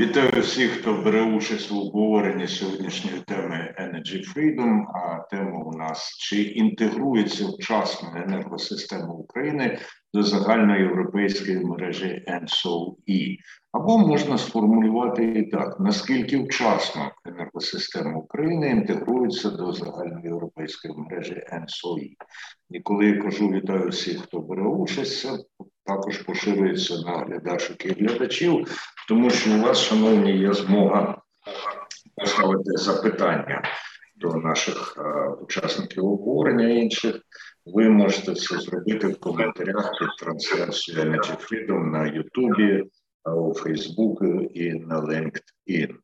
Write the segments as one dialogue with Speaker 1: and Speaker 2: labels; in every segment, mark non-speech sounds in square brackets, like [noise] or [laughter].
Speaker 1: Вітаю всіх, хто бере участь у обговоренні сьогоднішньої теми Energy Freedom. А тема у нас чи інтегрується вчасно енергосистема України до загальноєвропейської мережі ENSO-E. Або можна сформулювати і так: наскільки вчасно енергосистема України інтегрується до загальноєвропейської мережі ENSO-E. І коли я кажу вітаю всіх, хто бере участь, це також поширюється на глядачок і глядачів, тому що у вас, шановні, є змога поставити запитання до наших а, учасників обговорення інших. Ви можете це зробити в коментарях під трансляцією Energy Freedom на Ютубі, у Фейсбуку і на LinkedIn.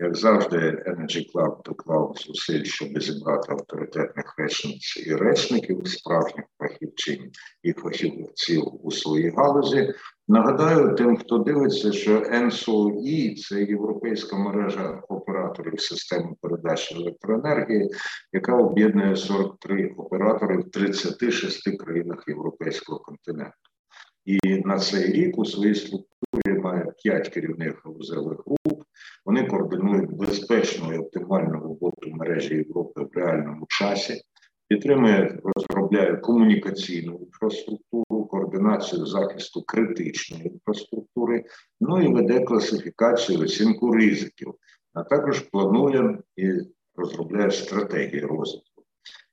Speaker 1: Як завжди, Energy Club доклав зусиль, щоб зібрати авторитетних речниць і речників, справжніх фахівчин і фахівців у своїй галузі. Нагадаю тим, хто дивиться, що НСОІ – це європейська мережа операторів системи передачі електроенергії, яка об'єднує 43 оператори в 36 країнах європейського континенту. І на цей рік у своїй структурі має 5 керівних галузевих груп. Вони координують безпечну і оптимальну роботу мережі Європи в реальному часі, підтримує, розробляє комунікаційну інфраструктуру, координацію захисту критичної інфраструктури, ну і веде класифікацію, оцінку ризиків, а також планує і розробляє стратегії розвитку.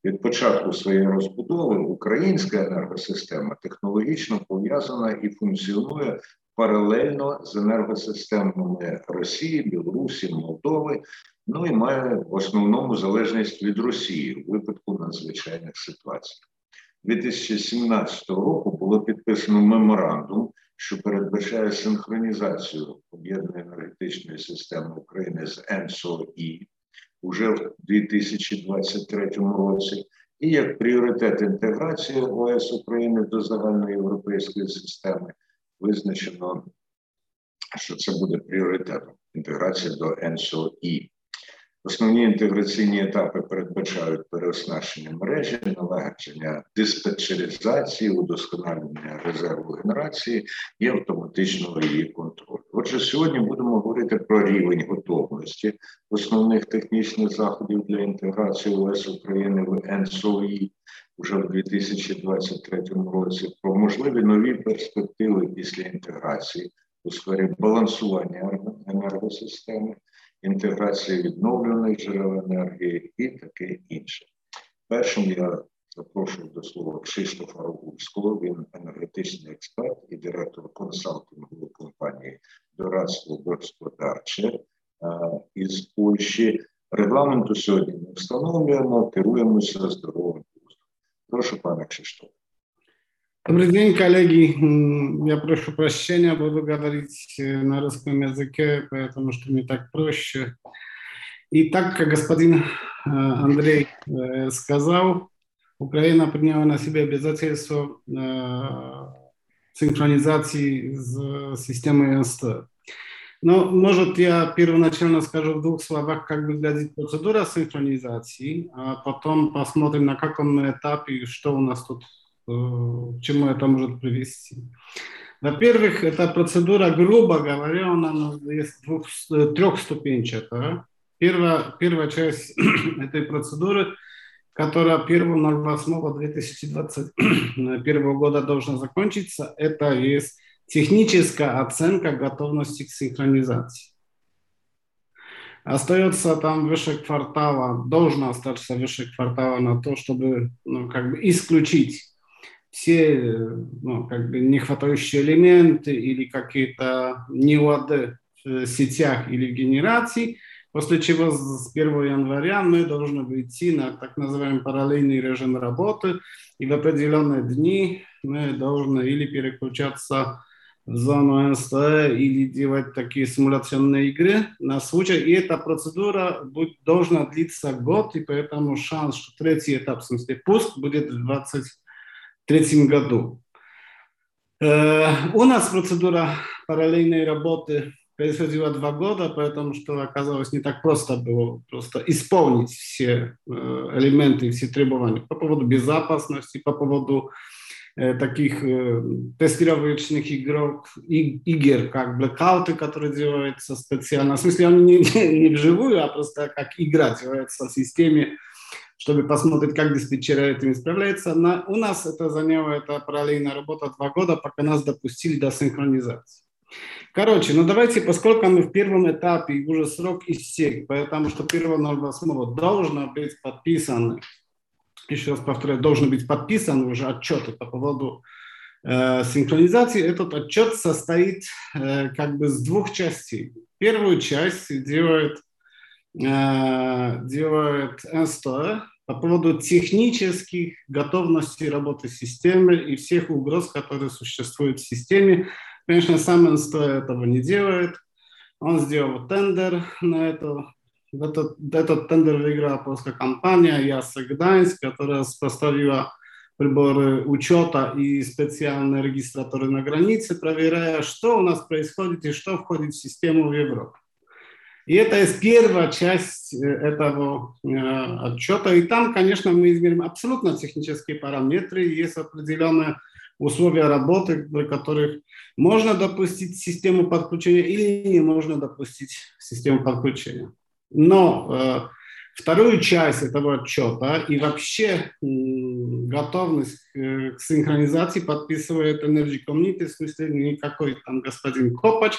Speaker 1: Від початку своєї розбудови українська енергосистема технологічно пов'язана і функціонує паралельно з енергосистемами Росії, Білорусі, Молдови, ну і має в основному залежність від Росії у випадку надзвичайних ситуацій. 2017 року було підписано меморандум, що передбачає синхронізацію об'єднаної енергетичної системи України з ЕНСО-І уже в 2023 році, і як пріоритет інтеграції ОС України до загальноєвропейської системи визначено, що це буде пріоритетом інтеграція до НСОІ. Основні інтеграційні етапи передбачають переоснащення мережі, налагодження диспетчеризації, удосконалення резерву генерації і автоматичного її контролю. Отже, сьогодні будемо говорити про рівень готовності основних технічних заходів для інтеграції ОС України в НСОІ вже в 2023 році, про можливі нові перспективи після інтеграції у сфері балансування енергосистеми інтеграції відновлених джерел енергії і таке інше. Першим я запрошую до слова Кшиштофа Рогульського, він енергетичний експерт і директор консалтингової компанії Дорадство Господарче із Польщі. Регламенту сьогодні не встановлюємо, керуємося здоровим глуздом. Прошу, пане Кшиштоф.
Speaker 2: Добрый день, коллеги. Я прошу прощения, буду говорить на русском языке, потому что мне так проще. И так, как господин Андрей сказал, Украина приняла на себя обязательство синхронизации с системой НСТ. Но, может, я первоначально скажу в двух словах, как выглядит процедура синхронизации, а потом посмотрим, на каком этапе, что у нас тут к чему это может привести. Во-первых, эта процедура, грубо говоря, она есть двух, трехступенчатая. Первая, первая часть [clears throat] этой процедуры, которая 1.08.2021 года должна закончиться, это есть техническая оценка готовности к синхронизации. Остается там выше квартала, должно остаться выше квартала на то, чтобы ну, как бы исключить все ну, как бы нехватающие элементы или какие-то неуады в сетях или в генерации, после чего с 1 января мы должны выйти на так называемый параллельный режим работы, и в определенные дни мы должны или переключаться в зону НСТ или делать такие симуляционные игры на случай. И эта процедура будет, должна длиться год, и поэтому шанс, что третий этап, в смысле пуск, будет в 20 2023 году. Э, у нас процедура параллельной работы происходило два года, потому что оказалось не так просто было просто исполнить все э, элементы, все требования по поводу безопасности, по поводу э, таких э, тестировочных игрок, игр, как блэкауты, которые делаются специально. В смысле, они не, не, не вживую, а просто как игра делается в системе, чтобы посмотреть, как диспетчеры этим справляются. На, у нас это заняло, это параллельная работа два года, пока нас допустили до синхронизации. Короче, ну давайте, поскольку мы в первом этапе, уже срок истек, потому что 1.08 должно быть подписаны, еще раз повторяю, должны быть подписаны уже отчеты по поводу э, синхронизации. Этот отчет состоит э, как бы с двух частей. Первую часть делает, э, делает НСТО по поводу технических готовностей работы системы и всех угроз, которые существуют в системе, Конечно, сам НСТ этого не делает. Он сделал тендер на это. Этот, этот тендер выиграла польская компания Яса Гданьск, которая поставила приборы учета и специальные регистраторы на границе, проверяя, что у нас происходит и что входит в систему в Европе. И это есть первая часть э, этого э, отчета. И там, конечно, мы измерим абсолютно технические параметры, есть определенные условия работы, при которых можно допустить систему подключения или не можно допустить систему подключения. Но э, вторую часть этого отчета и вообще готовность э, к синхронизации подписывает Energy Community, в смысле никакой там господин Копач,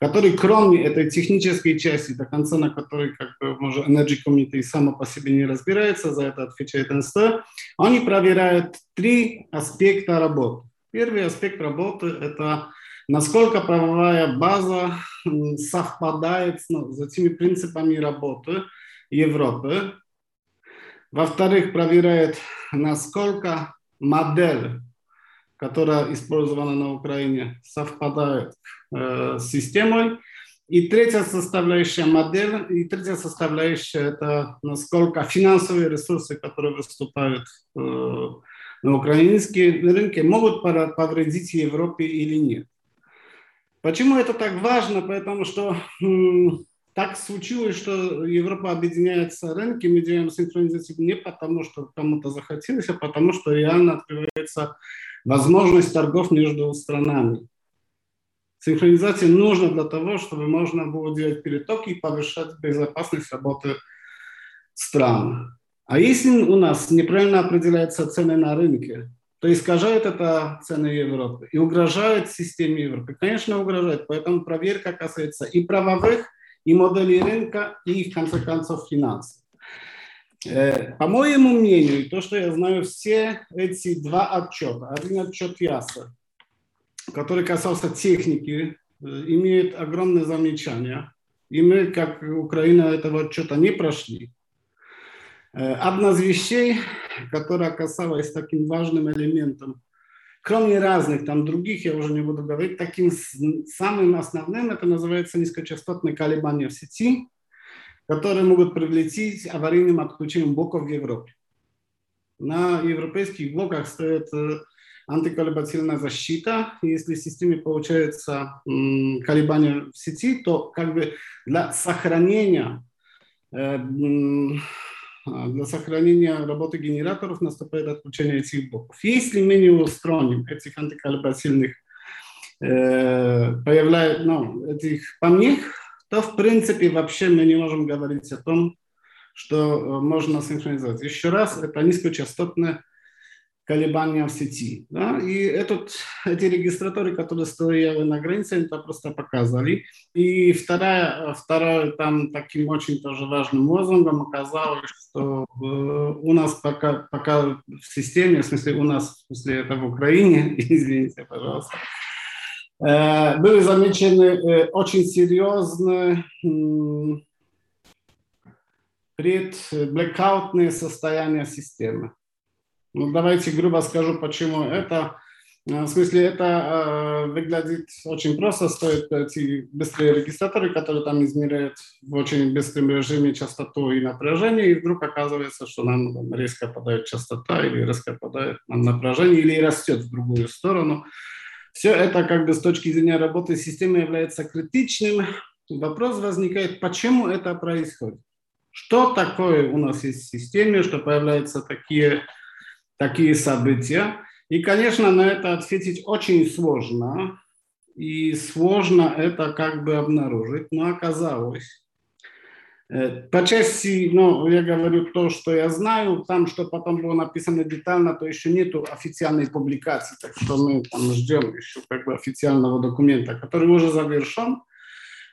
Speaker 2: который кроме этой технической части, до конца на которой как бы, может, Energy Community само по себе не разбирается, за это отвечает НСТ, они проверяют три аспекта работы. Первый аспект работы – это насколько правовая база совпадает ну, с этими принципами работы Европы. Во-вторых, проверяет, насколько модель, которая использована на Украине, совпадает э, с системой. И третья составляющая модель, и третья составляющая – это насколько финансовые ресурсы, которые выступают э, на украинские рынки, могут повредить Европе или нет. Почему это так важно? Потому что так случилось, что Европа объединяется рынки, мы делаем синхронизацию не потому, что кому-то захотелось, а потому, что реально открывается возможность торгов между странами. Синхронизация нужна для того, чтобы можно было делать перетоки и повышать безопасность работы стран. А если у нас неправильно определяются цены на рынке, то искажает это цены Европы и угрожает системе Европы. Конечно, угрожает. Поэтому проверка касается и правовых, и моделей рынка, и, в конце концов, финансов. Э, по моему мнению, то, что я знаю, все эти два отчета, один отчет ЯСА, который касался техники, э, имеет огромное замечание. И мы, как Украина, этого отчета не прошли. Э, одна из вещей, которая касалась таким важным элементом, кроме разных там других, я уже не буду говорить, таким самым основным, это называется низкочастотные колебания в сети, которые могут привлечь аварийным отключением блоков в Европе. На европейских блоках стоит э, антиколебательная защита. Если в системе получается колебания в сети, то как бы для сохранения э, а, для сохранения работы генераторов наступает отключение этих блоков. Если мы не устраним этих антикалибросильных э, появляет, ну, этих помех, то в принципе вообще мы не можем говорить о том, что э, можно синхронизовать. Еще раз, это низкочастотная колебания в сети. Да? И этот, эти регистраторы, которые стояли на границе, это просто показали. И вторая, вторая там таким очень тоже важным лозунгом оказалось, что э, у нас пока, пока в системе, в смысле у нас, в смысле это в Украине, [laughs] извините, пожалуйста, э, были замечены э, очень серьезные предблекаутные состояния системы. Ну, давайте грубо скажу, почему это. Э, в смысле, это э, выглядит очень просто. Стоит эти быстрые регистраторы, которые там измеряют в очень быстром режиме частоту и напряжение, и вдруг оказывается, что нам там, резко падает частота или резко падает напряжение, или растет в другую сторону. все это как бы с точки зрения работы системы является критичным. Вопрос возникает, почему это происходит? Что такое у нас есть в системе, что появляются такие, такие события? И, конечно, на это ответить очень сложно. И сложно это как бы обнаружить. Но оказалось, Э, по части, ну, я говорю то, что я знаю, там, что потом было написано детально, то еще нету официальной публикации, так что мы там ждем еще как бы официального документа, который уже завершен.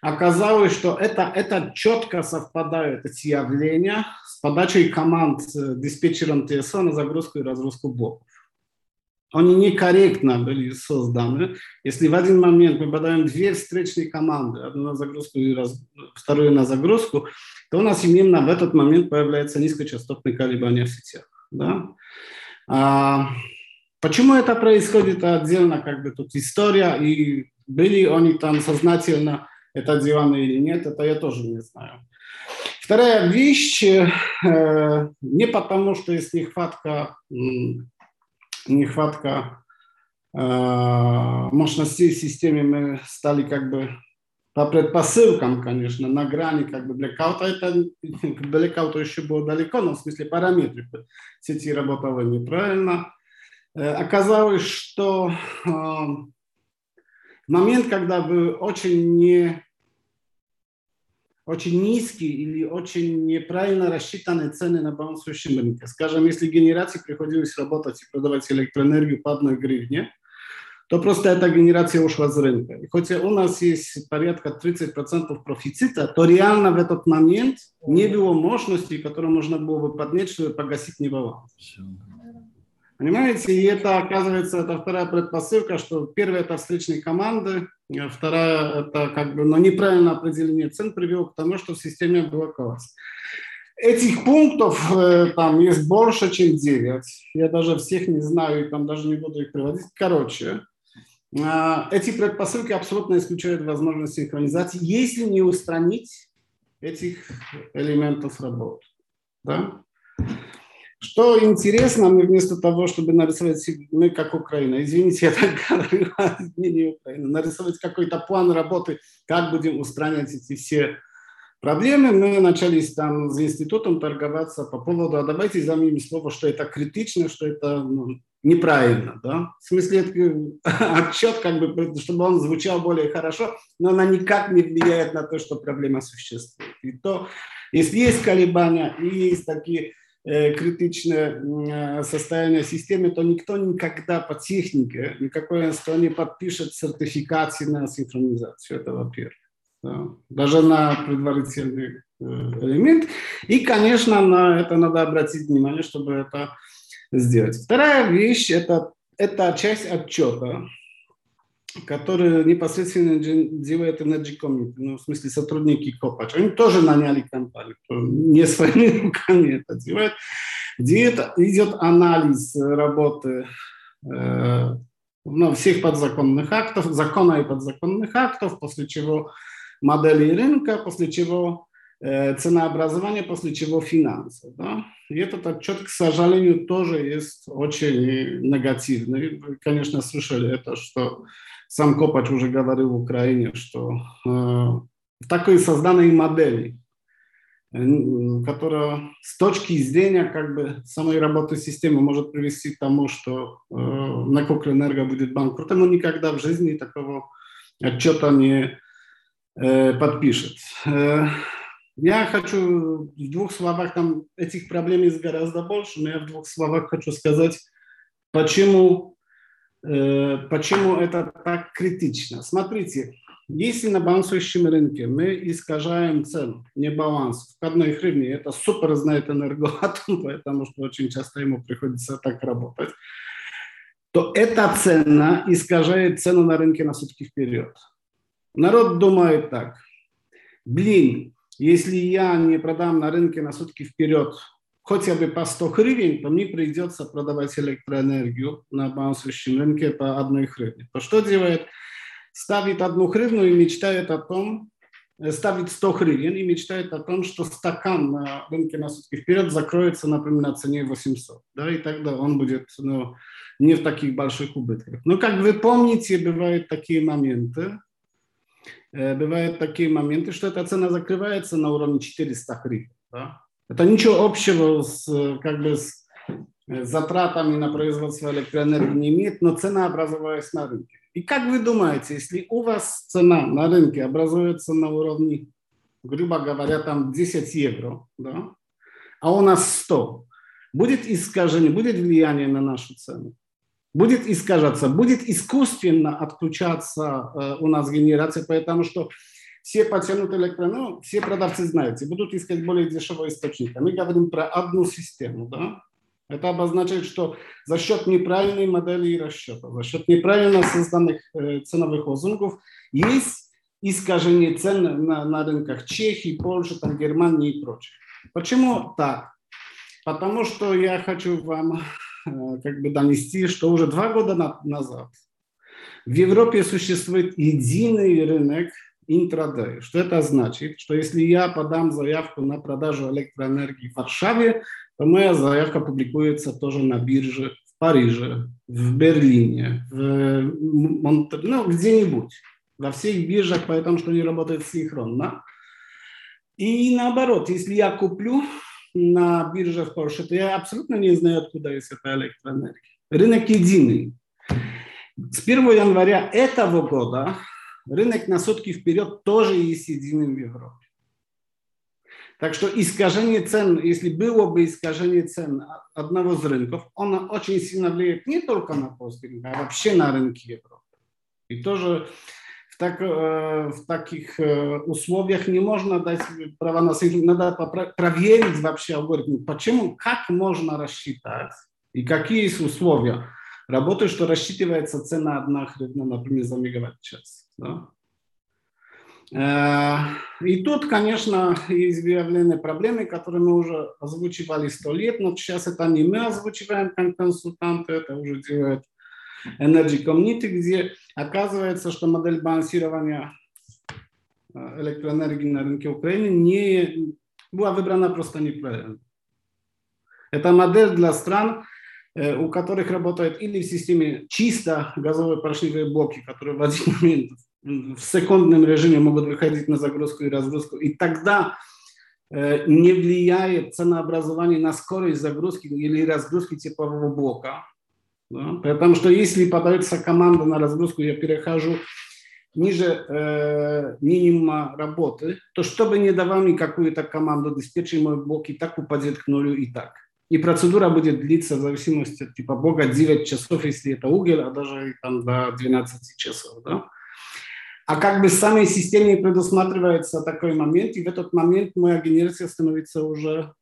Speaker 2: Оказалось, что это, это четко совпадают, эти явления, с подачей команд э, диспетчером ТСО на загрузку и разгрузку блоков. Они некорректно были созданы. Если в один момент мы подаем две встречные команды, одну на загрузку и раз, вторую на загрузку, то у нас именно в этот момент появляется низкочастотные колебания в сетях. Да? А, почему это происходит отдельно, как бы тут история, и были они там сознательно это деланы или нет, это я тоже не знаю. Вторая вещь, э, не потому, что есть нехватка нехватка э, мощностей в системе, мы стали как бы по предпосылкам, конечно, на грани как бы блекаута, это [laughs] к блекауту еще было далеко, но в смысле параметры сети работали неправильно. Э, оказалось, что момент, когда вы очень не очень низкие или очень неправильно рассчитанные цены на балансующем рынке. Скажем, если генерации приходилось работать и продавать электроэнергию по одной гривне, то просто эта генерация ушла с рынка. И хотя у нас есть порядка 30% профицита, то реально в этот момент не было мощности, которую можно было бы поднять, чтобы погасить небаланс. Понимаете, и это, оказывается, это вторая предпосылка, что первая – это встречные команды, вторая – это как бы, но неправильное определение цен привело к тому, что в системе блоковалось. Этих пунктов э, там есть больше, чем 9. Я даже всех не знаю, и там даже не буду их приводить. Короче, а, эти предпосылки абсолютно исключают возможность синхронизации, если не устранить этих элементов работы. Да? Что интересно, мы вместо того, чтобы нарисовать, мы как Украина, извините, я так говорю, [laughs] не Украина, нарисовать какой-то план работы, как будем устранять эти все проблемы, мы начали там с институтом торговаться по поводу, а давайте заменим слово, что это критично, что это ну, неправильно, да, в смысле [laughs] отчет, как бы, чтобы он звучал более хорошо, но она никак не влияет на то, что проблема существует. И то, если есть колебания и есть такие Э, критичное э, состояние системы, то никто никогда по технике, никакой институт не подпишет сертификации на синхронизацию. Это во-первых. Да. Даже на предварительный э, элемент. И, конечно, на это надо обратить внимание, чтобы это сделать. Вторая вещь это, – это часть отчета который непосредственно делает Energy Committee, ну, в смысле сотрудники Копач. Они тоже наняли компанию, не [laughs] своими руками это делает, где это, идет анализ работы э, ну, всех подзаконных актов, закона и подзаконных актов, после чего модели рынка, после чего э, ценообразование, после чего финансы. Да? И этот отчет, к сожалению, тоже есть очень негативный. Вы, конечно, слышали это, что сам Копач уже говорил в Украине, что э, такой созданной модели, э, которая с точки зрения как бы самой работы системы может привести к тому, что э, Накоклэнерго будет банкротом, он никогда в жизни такого отчета не э, подпишет. Э, я хочу в двух словах, там этих проблем есть гораздо больше, но я в двух словах хочу сказать, почему почему это так критично? Смотрите, если на балансующем рынке мы искажаем цену, не баланс, в одной гривне, это супер знает энергоатом, [laughs] потому что очень часто ему приходится так работать, то эта цена искажает цену на рынке на сутки вперед. Народ думает так, блин, если я не продам на рынке на сутки вперед хотя бы по 100 гривен, то мне придется продавать электроэнергию на балансующем рынке по одной гривне. То что делает? Ставит одну гривну и мечтает о том, ставит 100 гривен и мечтает о том, что стакан на рынке на сутки вперед закроется, например, на цене 800. Да, и тогда он будет ну, не в таких больших убытках. Но, как вы помните, бывают такие моменты, бывают такие моменты, что эта цена закрывается на уровне 400 гривен. Да? Это ничего общего с, как бы, с затратами на производство электроэнергии не имеет, но цена образовалась на рынке. И как вы думаете, если у вас цена на рынке образуется на уровне, грубо говоря, там 10 евро, да, а у нас 100, будет искажение, будет влияние на нашу цену? Будет искажаться, будет искусственно отключаться э, у нас генерация, потому что все потянут электроэнергию, ну, все продавцы знаете, будут искать более дешевого источника. Мы говорим про одну систему, да, это обозначает, что за счет неправильной модели расчета, за счет неправильно созданных э, ценовых лозунгов есть искажение цен на, на рынках Чехии, Польши, там, Германии и прочее. Почему так? Потому что я хочу вам э, как бы донести, что уже два года на, назад в Европе существует единый рынок интрадей. Что это значит? Что если я подам заявку на продажу электроэнергии в Варшаве, то моя заявка публикуется тоже на бирже в Париже, в Берлине, в Монтер... ну, где-нибудь. Во всех биржах, потому что они работают синхронно. И наоборот, если я куплю на бирже в Польше, то я абсолютно не знаю, откуда есть эта электроэнергия. Рынок единый. С 1 января этого года рынок на сутки вперед тоже есть единым в Европе. Так что искажение цен, если было бы искажение цен одного из рынков, оно очень сильно влияет не только на рынок, а вообще на рынки Европы. И тоже в, так, э, в таких э, условиях не можно дать право на надо проверить вообще алгоритм, почему, как можно рассчитать и какие есть условия работы, что рассчитывается цена одна гривна, например, за мегаватт-час. Да? Э, и тут, конечно, есть выявлены проблемы, которые мы уже озвучивали сто лет, но сейчас это не мы озвучиваем как консультанты, это уже делает Energy Community, где оказывается, что модель балансирования э, электроэнергии на рынке Украины не была выбрана просто неправильно. Это модель для стран, у которых работают или в системе чисто газовые поршневые блоки, которые в один момент в секундном режиме могут выходить на загрузку и разгрузку, и тогда э, не влияет ценообразование на скорость загрузки или разгрузки теплового блока. Да? Потому что если подается команда на разгрузку, я перехожу ниже э, минимума работы, то чтобы не давал никакую то команду диспетчер, мой блок и так упадет к нулю и так. И процедура будет длиться в зависимости от типа бога 9 часов, если это уголь, а даже там до 12 часов. Да? А как бы в самой системе предусматривается такой момент, и в этот момент моя генерация становится уже,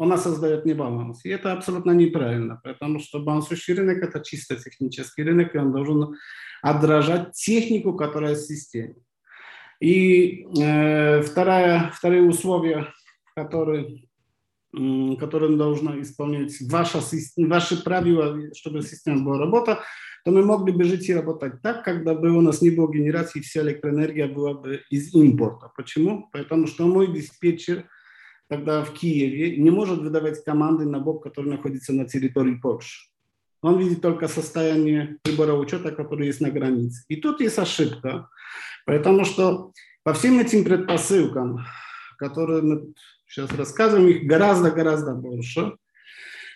Speaker 2: она создает небаланс. И это абсолютно неправильно, потому что балансующий рынок – это чисто технический рынок, и он должен отражать технику, которая в системе. И э, второе, второе условие, которое, которое должна исполнять ваша, ваши правила, чтобы система была работа, то мы могли бы жить и работать так, когда бы у нас не было генерации, вся электроэнергия была бы из импорта. Почему? Потому что мой диспетчер тогда в Киеве не может выдавать команды на блок, который находится на территории Польши. Он видит только состояние прибора учета, который есть на границе. И тут есть ошибка, потому что по всем этим предпосылкам, которые мы сейчас рассказываем, их гораздо-гораздо больше.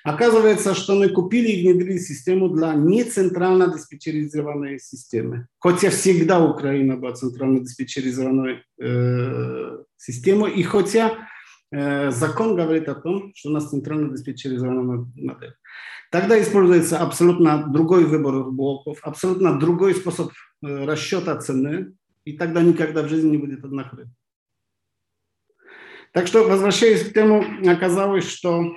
Speaker 2: Оказывается, что мы купили и внедрили систему для нецентрально диспетчеризированной системы. Хотя всегда Украина была центрально диспетчеризированной э, системой, и хотя э, закон говорит о том, что у нас центрально диспетчеризованная модель. Тогда используется абсолютно другой выбор блоков, абсолютно другой способ э, расчета цены, и тогда никогда в жизни не будет однокрытия. Так что, возвращаясь к тему, оказалось, что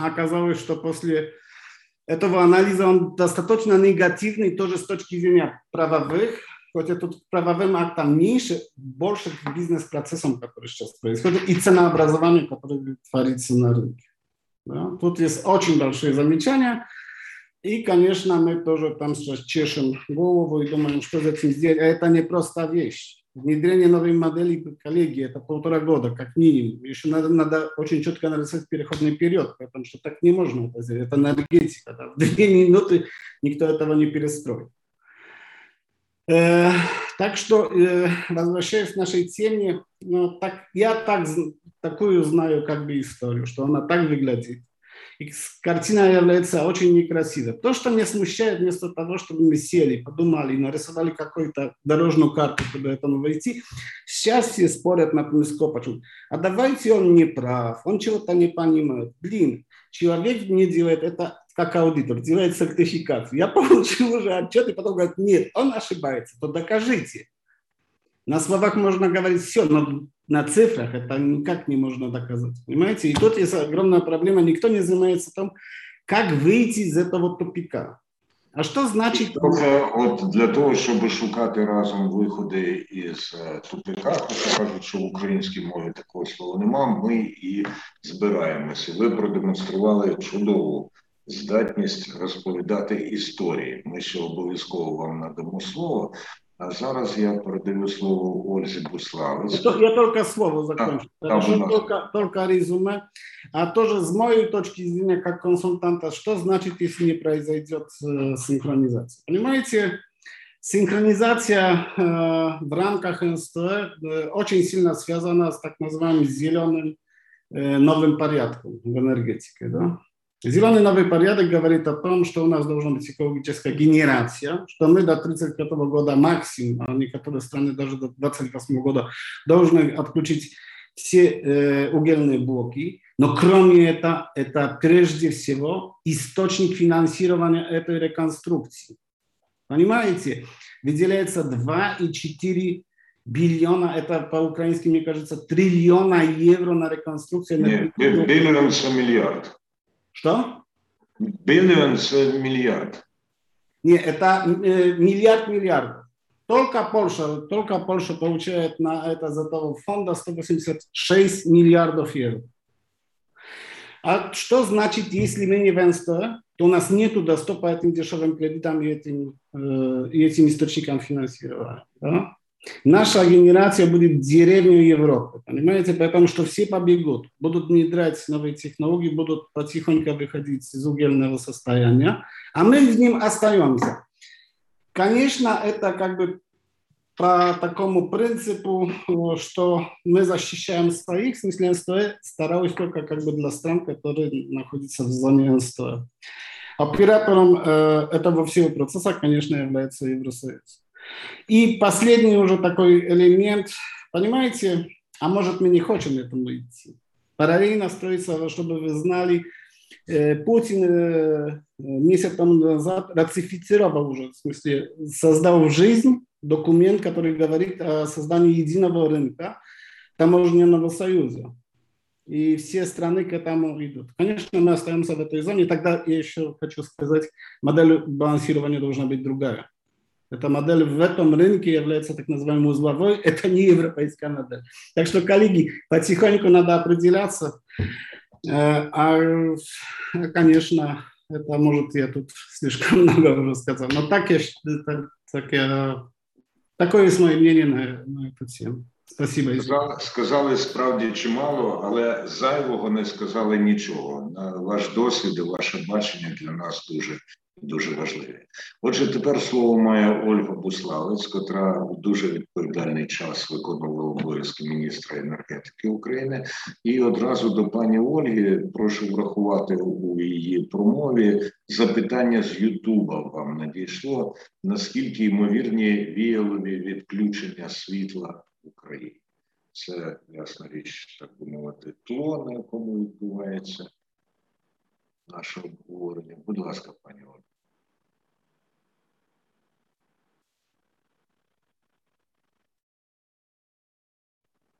Speaker 2: оказалось, что после этого анализа он достаточно негативный тоже с точки зрения правовых, хотя тут правовым актом меньше, больше к бизнес-процессам, которые сейчас происходят, и ценообразованию, которое творится на рынке. Да? Тут есть очень большие замечания, и, конечно, мы тоже там сейчас чешем голову и думаем, что за этим сделать. А это не просто вещь. Внедрение новой модели коллеги, это полтора года, как минимум. Еще надо, надо очень четко нарисовать переходный период, потому что так не можно это сделать. Это энергетика. Да. В две минуты никто этого не перестроит. Э, так что, э, возвращаясь к нашей теме, ну, так, я так, такую знаю как бы историю, что она так выглядит. И картина является очень некрасивой. То, что меня смущает, вместо того, чтобы мы сели, подумали, нарисовали какую-то дорожную карту, чтобы этому войти, сейчас все спорят на почему. А давайте он не прав, он чего-то не понимает. Блин, человек не делает это как аудитор, делает сертификацию. Я получил уже отчет, и потом говорит, нет, он ошибается, то докажите. На словах можно говорить все, но на цифрах это никак не можно доказать. Понимаете? И тут есть огромная проблема. Никто не занимается тем, как выйти из этого тупика. А що значить
Speaker 1: от для того, щоб шукати разом виходи із тупика, хоча кажуть, що в українській мові такого слова нема, ми і збираємося. Ви продемонстрували чудову здатність розповідати історії. Ми ще обов'язково вам надамо слово. А зараз я передаю слово Ользі Буславець.
Speaker 2: Я только слово закончу. Да, Хорошо, да, только, только резюме. А тоже с моей точки зрения, как консультанта, что значит, если не произойдет э, синхронизация? Понимаете, синхронизация э, в рамках НСТ э, очень сильно связана с так называемым зеленым э, новым порядком в энергетике. Да? Зеленый новый порядок говорит о том, что у нас должна быть экологическая генерация, что мы до 1935 года максимум, а некоторые страны даже до 28 года должны отключить все э, угольные блоки. Но кроме этого, это прежде всего источник финансирования этой реконструкции. Понимаете? Выделяется 2,4 биллиона, это по-украински, мне кажется, триллиона евро на реконструкцию.
Speaker 1: Нет, биллион – миллиард.
Speaker 2: Что?
Speaker 1: Billions миллиард.
Speaker 2: Не, это э, миллиард миллиардов. Только Польша, только Польша получает на это из этого фонда 186 миллиардов евро. А что значит, если мы не в НСТ, то у нас нет доступа этим дешевым кредитам и этим, э, и этим источникам финансирования. Да? Наша генерация будет деревней Европы, понимаете? Потому что все побегут, будут внедрять новые технологии, будут потихоньку выходить из угольного состояния, а мы в нем остаемся. Конечно, это как бы по такому принципу, что мы защищаем своих, в смысле НСТ, стараюсь только как бы для стран, которые находятся в зоне НСТ. Оператором э, этого всего процесса, конечно, является Евросоюз. И последний уже такой элемент, понимаете, а может мы не хотим этому идти. Параллельно строится, чтобы вы знали, э, Путин э, месяц тому назад ратифицировал уже, в смысле, создал в жизнь документ, который говорит о создании единого рынка таможенного союза. И все страны к этому идут. Конечно, мы остаемся в этой зоне. Тогда я еще хочу сказать, модель балансирования должна быть другая. Эта модель в этом рынке является так называемой узловой, [laughs] это не европейская модель. Так что, коллеги, потихоньку надо определяться. Э, а, конечно, это, может, я тут слишком [laughs] много уже сказал, но так я, так, так я, такое есть мое мнение на, на эту тему. Спасибо.
Speaker 1: Сказали, сказали справді чимало, але зайвого не сказали нічого. Ваш досвід і ваше бачення для нас дуже дуже важливі. Отже, тепер слово має Ольга Буславець, котра в дуже відповідальний час виконувала обов'язки міністра енергетики України. І одразу до пані Ольги прошу врахувати у її промові запитання з Ютуба. Вам надійшло наскільки ймовірні віялові відключення світла в Україні? Це ясна річ, так би мовити, тло, на якому відбувається наше обговорення. Будь ласка, пані Ольга.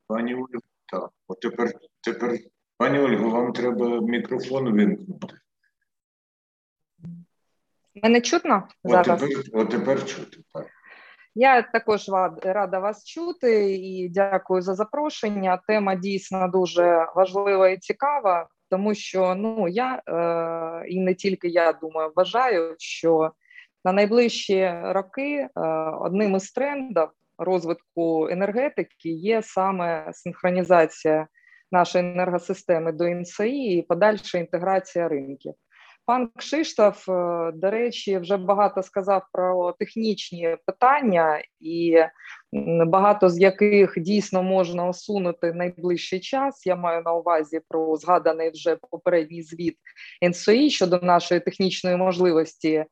Speaker 1: Пані Ольго, так. От тепер, тепер, пані Ольго, вам треба мікрофон вимкнути.
Speaker 3: Мене чутно зараз?
Speaker 1: От тепер, от тепер чути, так.
Speaker 3: Я також рада вас чути і дякую за запрошення. Тема дійсно дуже важлива і цікава, тому що ну я е, і не тільки я думаю, вважаю, що на найближчі роки е, одним із трендів розвитку енергетики є саме синхронізація нашої енергосистеми до НСІ і подальша інтеграція ринків. Пан Кшиштоф, е, до речі, вже багато сказав про технічні питання, і багато з яких дійсно можна усунути найближчий час. Я маю на увазі про згаданий вже попередній звіт НСОІ щодо нашої технічної можливості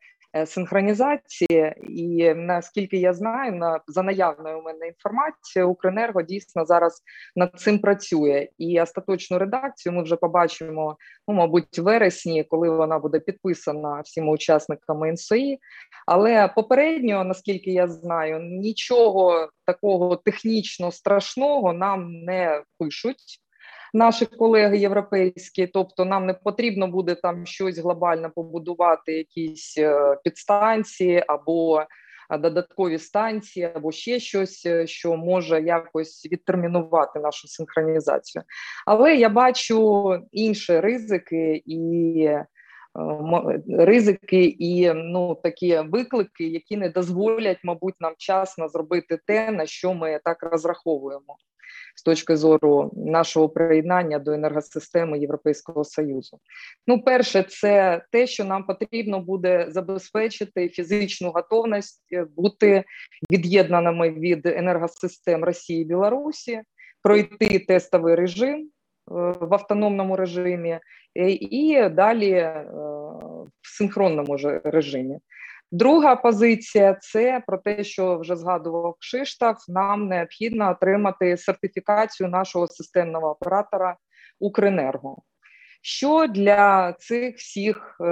Speaker 3: синхронізації, і наскільки я знаю, на за наявною у мене інформацією, Укренерго дійсно зараз над цим працює. І остаточну редакцію ми вже побачимо, ну мабуть, в вересні, коли вона буде підписана всіма учасниками НСОІ. Але попередньо, наскільки я знаю, нічого такого технічно страшного нам не пишуть наші колеги європейські, тобто нам не потрібно буде там щось глобально побудувати, якісь е, підстанції або е, додаткові станції, або ще щось, е, що може якось відтермінувати нашу синхронізацію. Але я бачу інші ризики і. Ризики і ну такі виклики, які не дозволять, мабуть, нам вчасно зробити те, на що ми так розраховуємо з точки зору нашого приєднання до енергосистеми Європейського союзу. Ну, перше, це те, що нам потрібно буде забезпечити фізичну готовність е, бути від'єднаними від енергосистем Росії і Білорусі, пройти тестовий режим е, в автономному режимі і далі в синхронному режимі. Друга позиція це про те, що вже згадував Кшиштаф. Нам необхідно отримати сертифікацію нашого системного оператора Укренерго. Що для цих всіх е,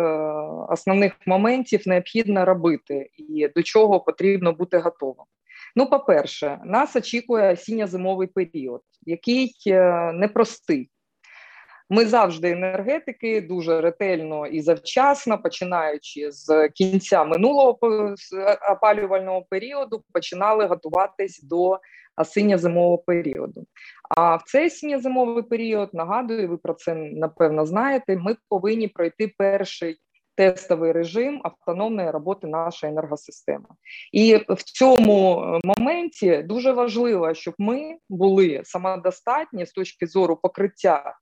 Speaker 3: основних моментів необхідно робити, і до чого потрібно бути готовим? Ну, по-перше, нас очікує осінньо-зимовий період, який е, непростий. Ми завжди енергетики дуже ретельно і завчасно, починаючи з кінця минулого опалювального періоду, починали готуватись до осінньо-зимового періоду. А в цей осінньо-зимовий період нагадую, ви про це напевно знаєте. Ми повинні пройти перший. Тестовий режим автономної роботи нашої енергосистеми, і в цьому моменті дуже важливо, щоб ми були самодостатні з точки зору покриття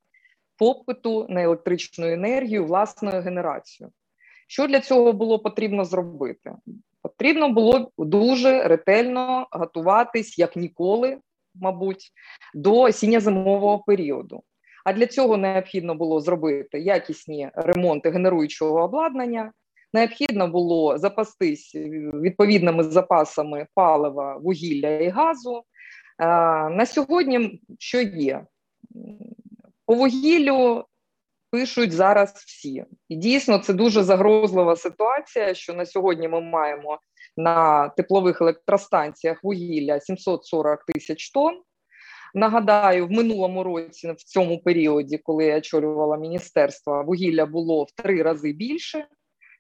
Speaker 3: попиту на електричну енергію власною генерацією. Що для цього було потрібно зробити? Потрібно було дуже ретельно готуватись як ніколи, мабуть, до осінньо-зимового періоду. А для цього необхідно було зробити якісні ремонти генеруючого обладнання. Необхідно було запастись відповідними запасами палива, вугілля і газу. На сьогодні що є? По вугіллю пишуть зараз всі. І дійсно це дуже загрозлива ситуація, що на сьогодні ми маємо на теплових електростанціях вугілля 740 тисяч тонн. Нагадаю, в минулому році, в цьому періоді, коли я очолювала міністерство, вугілля було в три рази більше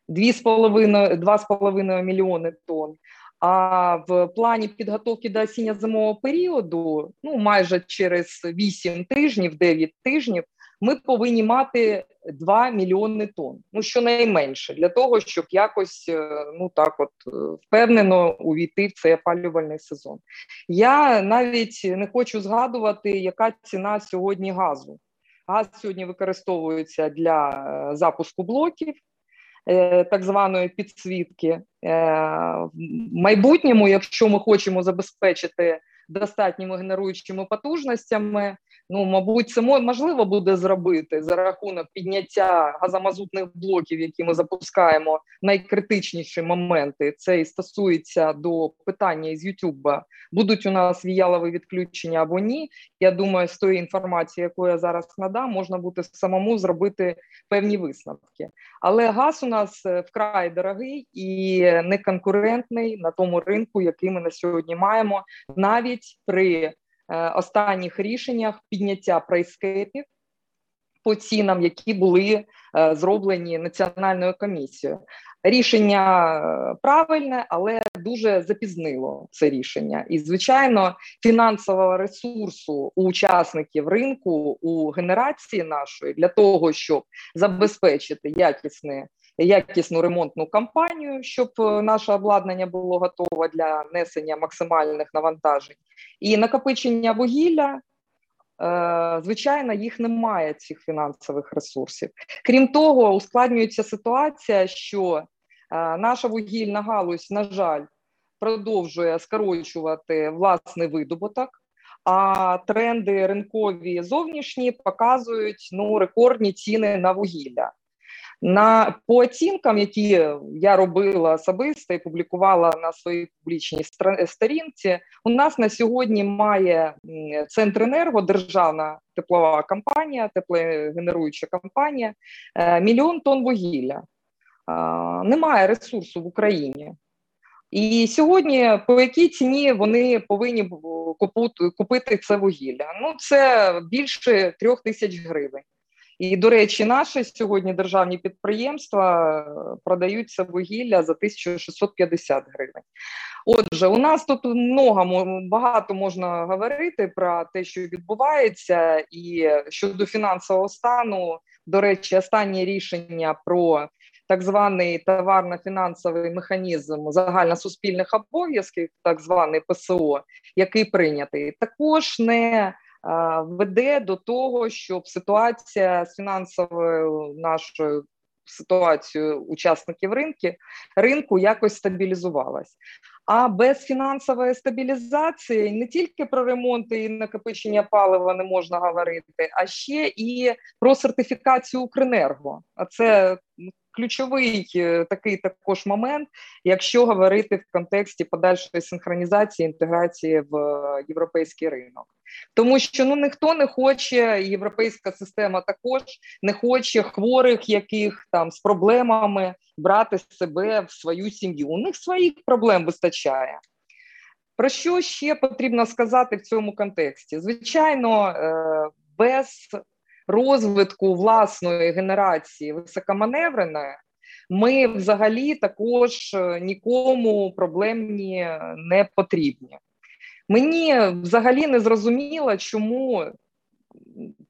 Speaker 3: 2,5 мільйони тонн. А в плані підготовки до осінньо-зимового періоду, ну майже через 8 тижнів, 9 тижнів, ми повинні мати 2 мільйони тонн. Ну щонайменше, для того, щоб якось е, ну так, от е, впевнено увійти в цей опалювальний сезон. Я навіть не хочу згадувати, яка ціна сьогодні газу. Газ сьогодні використовується для е, запуску блоків. Так званої підсвітки. В майбутньому, якщо ми хочемо забезпечити достатніми генеруючими потужностями, Ну, мабуть, це можливо буде зробити за рахунок підняття газомазутних блоків, які ми запускаємо найкритичніші моменти. Це і стосується до питання із Ютуба. Будуть у нас віялові відключення або ні. Я думаю, з тої інформації, яку я зараз надам, можна буде самому зробити певні висновки. Але газ у нас е, вкрай дорогий і неконкурентний на тому ринку, який ми на сьогодні маємо, навіть при останніх рішеннях підняття прайскепів по цінам, які були е, зроблені національною комісією. Рішення е, правильне, але дуже запізнило це рішення. І, звичайно, фінансового ресурсу у учасників ринку у генерації нашої для того, щоб забезпечити якісне якісну ремонтну кампанію, щоб наше обладнання було готове для несення максимальних навантажень, і накопичення вугілля. Звичайно, їх немає цих фінансових ресурсів. Крім того, ускладнюється ситуація, що наша вугільна галузь, на жаль, продовжує скорочувати власний видобуток. А тренди ринкові зовнішні показують ну рекордні ціни на вугілля. На по оцінкам, які я робила особисто і публікувала на своїй публічній сторінці, у нас на сьогодні має Центренерго, державна теплова компанія, теплогенеруюча компанія, е, мільйон тонн вугілля. Немає ресурсу в Україні. І сьогодні по якій ціні вони повинні купити це вугілля? Ну це більше трьох тисяч гривень. І, до речі, наші сьогодні державні підприємства продають це вугілля за 1650 гривень. Отже, у нас тут много, багато можна говорити про те, що відбувається, і щодо фінансового стану, до речі, останнє рішення про так званий товарно-фінансовий механізм загальносуспільних обов'язків, так званий ПСО, який прийнятий, також не веде до того, щоб ситуація з фінансовою нашою ситуацією учасників ринку ринку якось стабілізувалась. А без фінансової стабілізації не тільки про ремонти і накопичення палива не можна говорити, а ще і про сертифікацію Укренерго. А це ключовий е, такий також момент, якщо говорити в контексті подальшої синхронізації інтеграції в е, європейський ринок. Тому що ну ніхто не хоче, європейська система також не хоче хворих, яких там з проблемами брати себе в свою сім'ю. У них своїх проблем вистачає. Про що ще потрібно сказати в цьому контексті? Звичайно, е, без розвитку власної генерації високоманевреної, ми взагалі також е, нікому проблемні не потрібні. Мені взагалі не зрозуміло, чому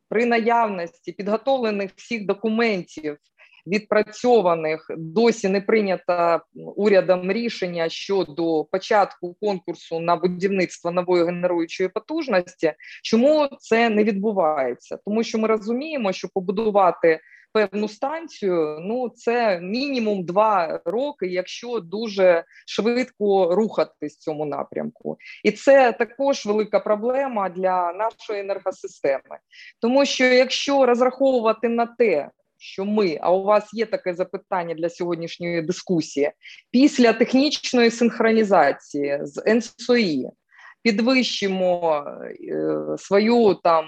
Speaker 3: при наявності підготовлених всіх документів відпрацьованих досі не прийнято урядом рішення щодо початку конкурсу на будівництво нової генеруючої потужності. Чому це не відбувається? Тому що ми розуміємо, що побудувати певну станцію, ну це мінімум два роки, якщо дуже швидко рухатись в цьому напрямку, і це також велика проблема для нашої енергосистеми, тому що якщо розраховувати на те, що ми, а у вас є таке запитання для сьогоднішньої дискусії, після технічної синхронізації з НСОІ підвищимо е, свою там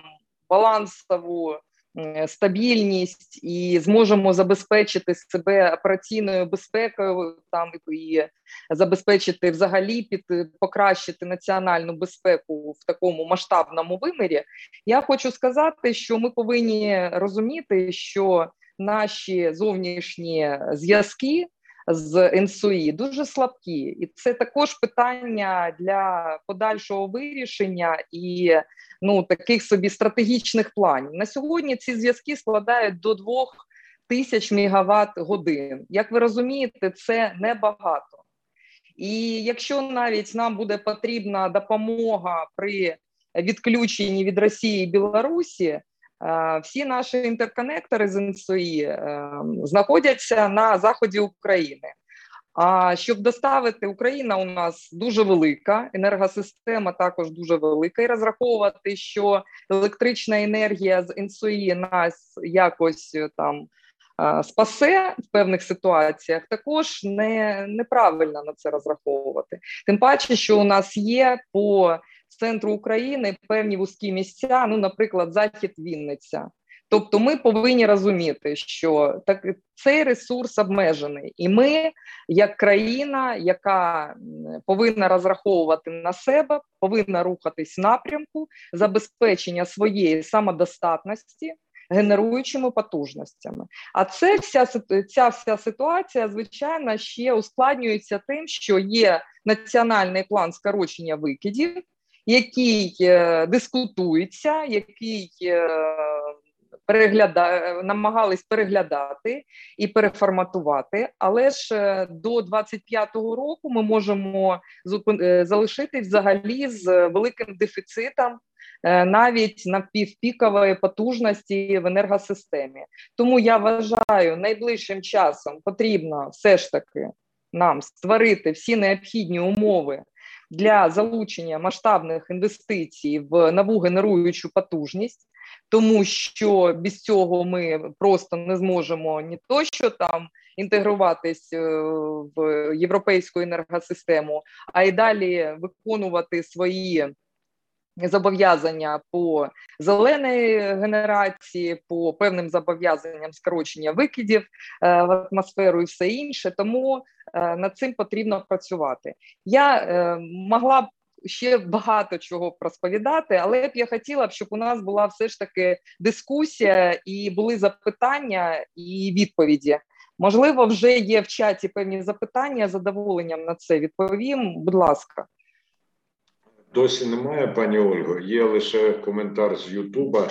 Speaker 3: балансову стабільність і зможемо забезпечити себе операційною безпекою, там і забезпечити взагалі під покращити національну безпеку в такому масштабному вимірі. Я хочу сказати, що ми повинні розуміти, що наші зовнішні зв'язки з НСУІ дуже слабкі, і це також питання для подальшого вирішення і ну таких собі стратегічних планів. На сьогодні ці зв'язки складають до двох тисяч мегаватт годин. Як ви розумієте, це небагато. І якщо навіть нам буде потрібна допомога при відключенні від Росії і Білорусі, Е, всі наші інтерконектори з НСОІ е, знаходяться на заході України. А щоб доставити Україна, у нас дуже велика енергосистема, також дуже велика, і розраховувати, що електрична енергія з НСОІ нас якось е, там спасе в певних ситуаціях, також не неправильно на це розраховувати. Тим паче, що у нас є по центру України певні вузькі місця, ну, наприклад, захід Вінниця. Тобто, ми повинні розуміти, що так цей ресурс обмежений, і ми, як країна, яка повинна розраховувати на себе, повинна рухатись в напрямку забезпечення своєї самодостатності. Генеруючими потужностями, а це вся ця вся ситуація, звичайно, ще ускладнюється тим, що є національний план скорочення викидів, який е, дискутується, який е, перегляда... намагались переглядати і переформатувати. Але ж до 25-го року ми можемо залишитись взагалі з великим дефіцитом. Навіть на півпікової потужності в енергосистемі, тому я вважаю, найближчим часом потрібно все ж таки нам створити всі необхідні умови для залучення масштабних інвестицій в нову генеруючу потужність, тому що без цього ми просто не зможемо ні то, що там інтегруватись е, в європейську енергосистему, а й далі виконувати свої зобов'язання по зеленій генерації, по певним зобов'язанням скорочення викидів е, в атмосферу і все інше. Тому е, над цим потрібно працювати. Я е, могла б. Ще багато чого розповідати, але б я хотіла б, щоб у нас була все ж таки дискусія і були запитання і відповіді. Можливо, вже є в чаті певні запитання. Задоволенням на це відповім. Будь ласка.
Speaker 1: Досі немає, пані Ольго. Є лише коментар з Ютуба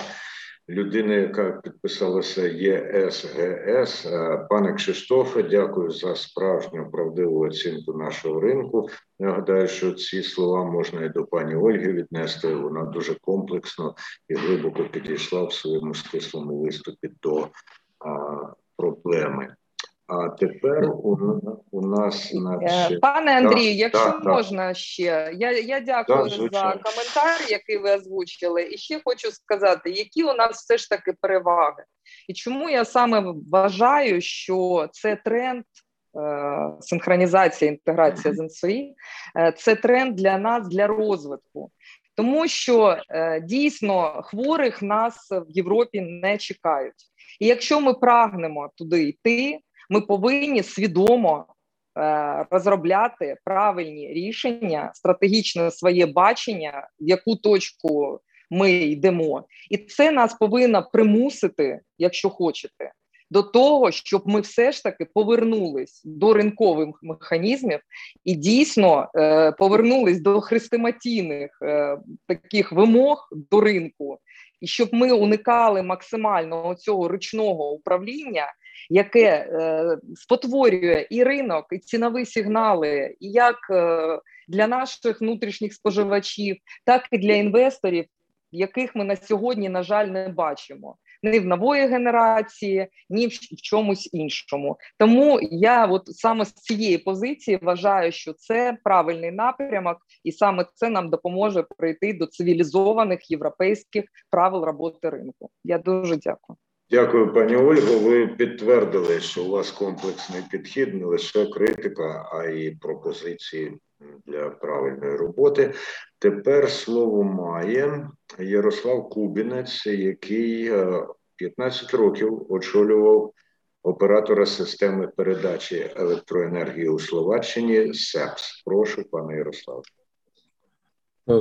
Speaker 1: людини, яка підписалася ЄСГС. Пане Кшиштофе, дякую за справжню правдиву оцінку нашого ринку. Я гадаю, що ці слова можна і до пані Ольги віднести. Вона дуже комплексно і глибоко підійшла в своєму стислому виступі до а, проблеми. А тепер у, у нас
Speaker 3: наче... пане Андрію, якщо да, можна да. ще, я я дякую за коментар, який ви озвучили, і ще хочу сказати, які у нас все ж таки переваги, і чому я саме вважаю, що це тренд. Е, синхронізація, інтеграція з НСОІ е, це тренд для нас для розвитку, тому що е, дійсно хворих нас в Європі не чекають. І якщо ми прагнемо туди йти, ми повинні свідомо е, розробляти правильні рішення, стратегічне своє бачення, в яку точку ми йдемо, і це нас повинно примусити, якщо хочете. До того, щоб ми все ж таки повернулись до ринкових механізмів і дійсно е, повернулись до хрестиматійних е, таких вимог до ринку, і щоб ми уникали максимально цього ручного управління, яке е, спотворює і ринок, і цінові сигнали, і як е, для наших внутрішніх споживачів, так і для інвесторів, яких ми на сьогодні, на жаль, не бачимо. Ні в нової генерації, ні в чомусь іншому. Тому я, от саме з цієї позиції, вважаю, що це правильний напрямок, і саме це нам допоможе прийти до цивілізованих європейських правил роботи ринку. Я дуже дякую.
Speaker 1: Дякую, пані Ольго. Ви підтвердили, що у вас комплексний підхід, не лише критика, а й пропозиції для правильної роботи. Тепер слово має Ярослав Кубінець, який 15 е, років очолював оператора системи передачі електроенергії у Словаччині СЕПС. Прошу, пане Ярославе.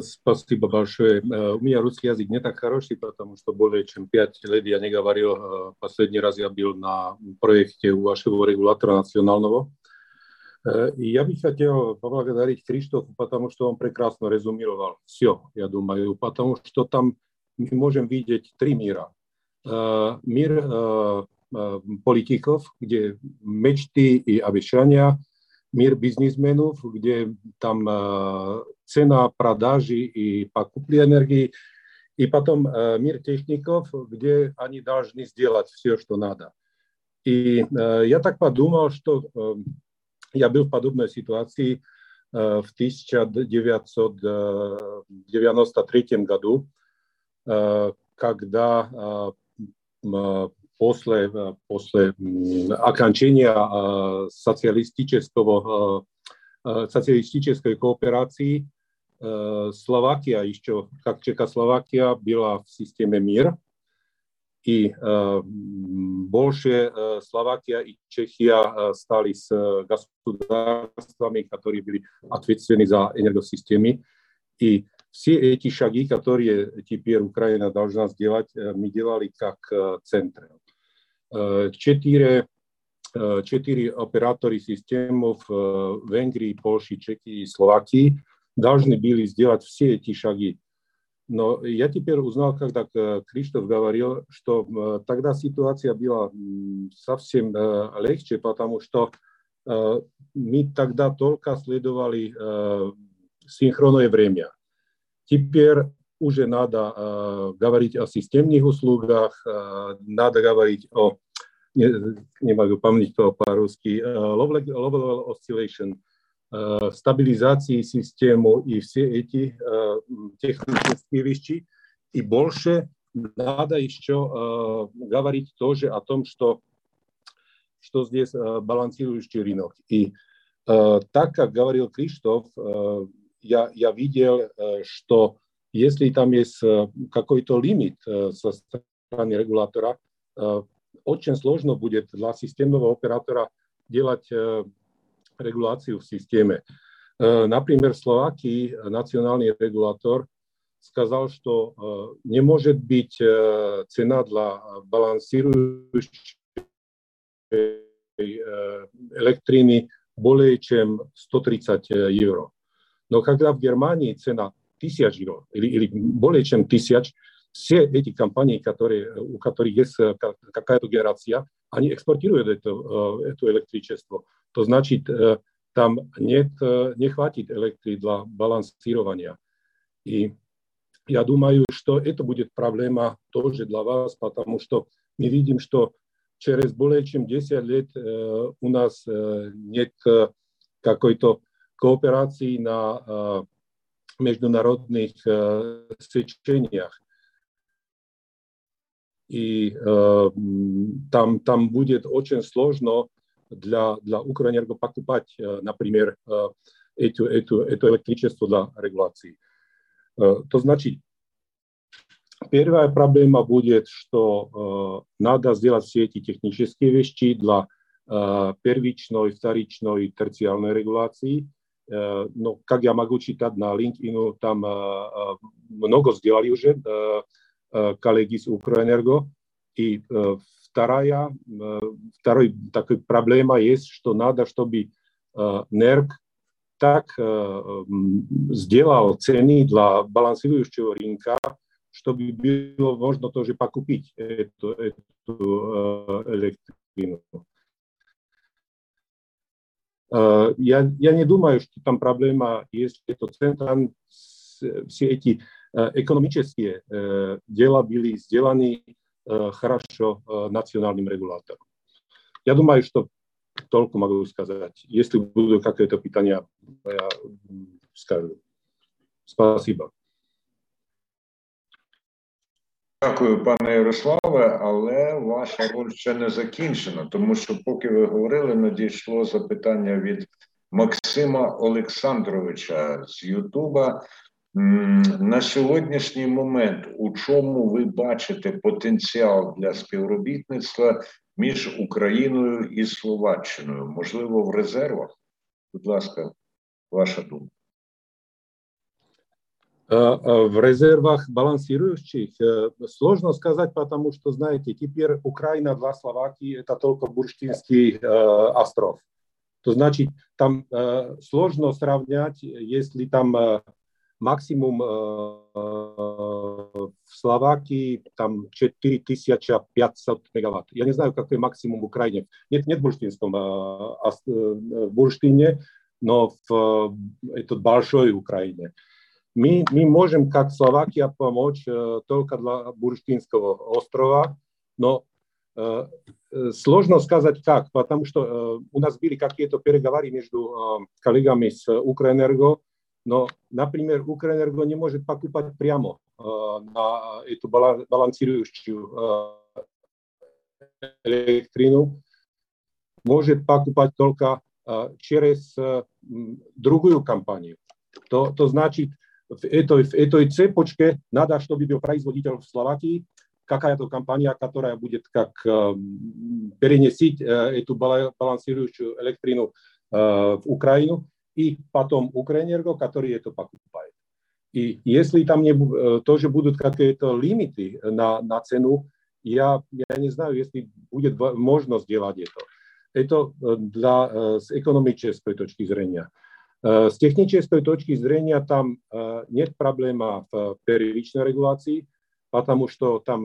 Speaker 4: Спасибо большое. У меня русский язык не так хороший, потому что более чем пять лет я не говорил. Последний раз я был на проекте у вашего регулятора национального. И я бы хотел поблагодарить Криштофу, потому что он прекрасно резюмировал все, я думаю, потому что там мы можем видеть три мира. Мир политиков, где мечты и обещания, мир бизнесменов, где там цена продажи и покупки энергии, и потом э, мир техников, где они должны сделать все, что надо. И э, я так подумал, что э, я был в подобной ситуации э, в 1993 году, э, когда э, после, после окончания социалистического, социалистической кооперации Э, Словакия еще, как Чехословакия, была в системе мир, и э, больше э, Словакия и Чехия стали с государствами, которые были ответственны за энергосистемы. И все эти шаги, которые теперь Украина должна сделать, мы делали как центр. Четыре, четыре операторы системов в Венгрии, Польше, Чехии и Словакии – должны были сделать все эти шаги. Но я теперь узнал, когда Криштоф говорил, что тогда ситуация была совсем легче, потому что мы тогда только следовали синхронное время. Теперь уже надо э, говорить о системных услугах, э, надо говорить о, не, не могу помнить по-русски, low level oscillation, э, стабилизации системы и все эти э, технические вещи. И больше надо еще э, говорить тоже о том, что, что здесь э, балансирующий рынок. И э, так, как говорил Криштоф, э, я, я видел, э, что если там есть э, какой-то лимит э, со стороны регулятора, очень сложно будет для системного оператора делать регуляцию в системе. Например, в Словакии национальный регулятор сказал, что не может быть цена для балансирующей электрины более чем 130 евро. Но когда в Германии цена тысяч евро или, или более чем тысяч, все эти компании, которые, у которых есть какая-то генерация, они экспортируют это, это электричество. То значит, там нет, не хватит электрики для балансирования. И я думаю, что это будет проблема тоже для вас, потому что мы видим, что через более чем 10 лет у нас нет какой-то кооперации на международных сечениях. И там, там будет очень сложно для, для Укрэнерго покупать, например, эту, эту, это электричество для регуляции. То значит, первая проблема будет, что надо сделать все эти технические вещи для первичной, вторичной, терциальной регуляции – no, как я могу читать на LinkedIn, там много сделали уже коллеги с Укрэнерго. И вторая, второй такой проблема есть, что надо, чтобы НЕРК так сделал цены для балансирующего рынка, чтобы было можно тоже покупить эту, эту электрину. Я, я не думаю, что там проблема есть, что центром все эти экономические дела были сделаны хорошо национальным регулятором. Я думаю, что только могу сказать. Если будут какие-то питания, я скажу. Спасибо.
Speaker 1: Дякую, пане Ярославе, але ваша роль ще не закінчена, тому що, поки ви говорили, надійшло запитання від Максима Олександровича з Ютуба. На сьогоднішній момент, у чому ви бачите потенціал для співробітництва між Україною і Словаччиною? Можливо, в резервах? Будь ласка, ваша думка.
Speaker 4: в резервах балансирующих сложно сказать, потому что, знаете, теперь Украина для Словакии это только Бурштинский остров. То значит, там сложно сравнять, если там максимум в Словакии там 4500 мегаватт. Я не знаю, какой максимум в Украине. Нет, нет в Бурштинском в Бурштине, но в этот большой Украине. Мы, мы можем, как Словакия, помочь э, только для Бурштинского острова, но э, сложно сказать как, потому что э, у нас были какие-то переговоры между э, коллегами с Укрэнерго, но, например, Укрэнерго не может покупать прямо э, на эту балансирующую э, электрину, может покупать только э, через э, другую компанию. То, то значит, в этой, в этой цепочке надо, чтобы был производитель в Словакии, какая-то компания, которая будет как э, перенести э, эту балансирующую электрину э, в Украину, и потом Укрэнерго, который это покупает. И если там не, э, тоже будут какие-то лимиты на, на цену, я, я не знаю, если будет можно сделать это. Это для, с экономической точки зрения. С технической точки зрения там нет проблемы в первичной регуляции, потому что там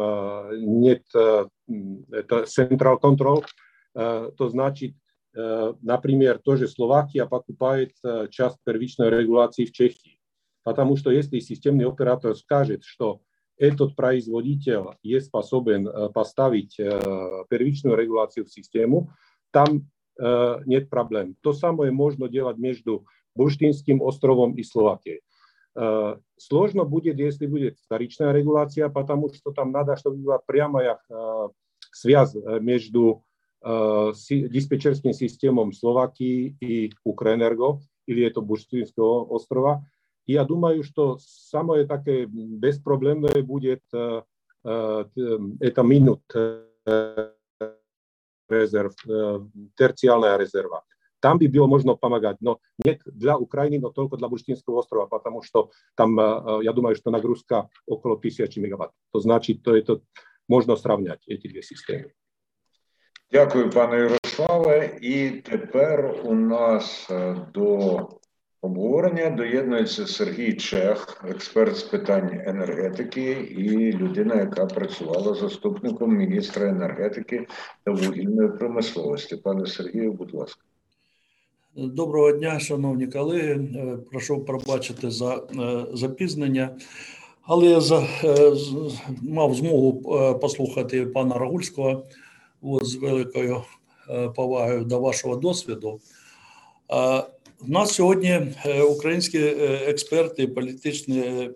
Speaker 4: нет это central control, то значит, например, тоже Словакия покупает часть первичной регуляции в Чехии, потому что если системный оператор скажет, что этот производитель есть способен поставить первичную регуляцию в систему, там нет проблем. То самое можно делать между Бурштинским островом и Словакией. Сложно будет, если будет вторичная регуляция, потому что там надо, чтобы была прямая связь между диспетчерским системом Словакии и Укрэнерго, или это Бурштинского острова. И я думаю, что самое такое беспроблемное будет это минут резерв, терциальная резерва. Там бы было можно помогать, но нет для Украины, но только для Бурштинского острова, потому что там, я думаю, что нагрузка около 1000 мегаватт. То значит, то это можно сравнять, эти две системы.
Speaker 1: Дякую, пане Ярославе. І тепер у нас до обговорення доєднується Сергій Чех, експерт з питань енергетики і людина, яка працювала заступником міністра енергетики та вугільної промисловості. Пане Сергію, будь ласка.
Speaker 5: Доброго дня, шановні колеги. Прошу пробачити за запізнення, але я за, мав змогу послухати пана Рагульського от, з великою повагою до вашого досвіду. У нас сьогодні українські експерти політичні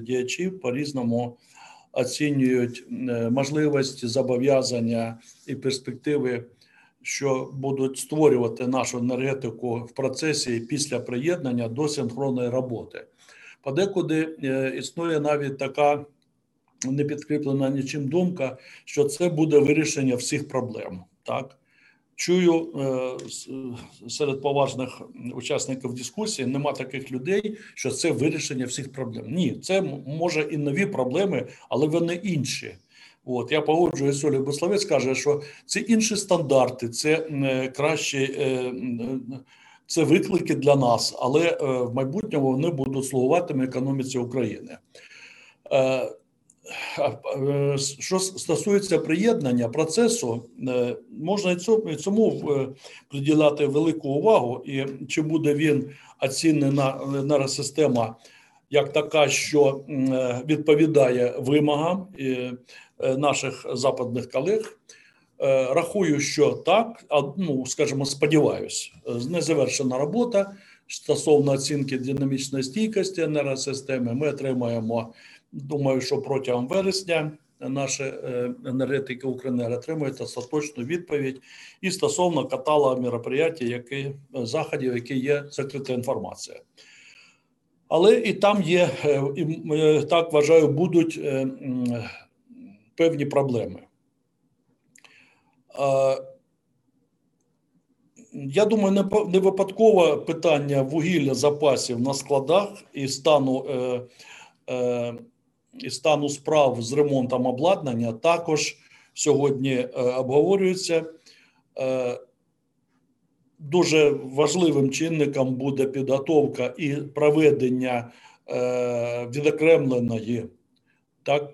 Speaker 5: діячі по-різному оцінюють можливості, зобов'язання і перспективи що будуть створювати нашу енергетику в процесі після приєднання до синхронної роботи. Подекуди існує навіть така не підкріплена нічим думка, що це буде вирішення всіх проблем. Так? Чую серед поважних учасників дискусії, нема таких людей, що це вирішення всіх проблем. Ні, це може і нові проблеми, але вони інші. От я погоджуюсь Олег Буславець каже, що це інші стандарти, це кращі це виклики для нас, але в майбутньому вони будуть слугуватиме економіці України. Що стосується приєднання процесу, можна і цьому приділяти велику увагу, і чи буде він оцінена енергосистема як така, що відповідає вимогам наших западних колег. Рахую, що так, ну скажімо, сподіваюсь, незавершена робота стосовно оцінки динамічної стійкості енергосистеми. Ми отримаємо, думаю, що протягом вересня наші енергетики Укренерго отримують остаточну відповідь і стосовно каталога мероприятий, які заходів, які є закрита інформація. Але і там є, і так вважаю, будуть певні проблеми. Я думаю, не випадкове питання вугілля запасів на складах і стану і стану справ з ремонтом обладнання також сьогодні обговорюється. Дуже важливим чинником буде підготовка і проведення відокремленої так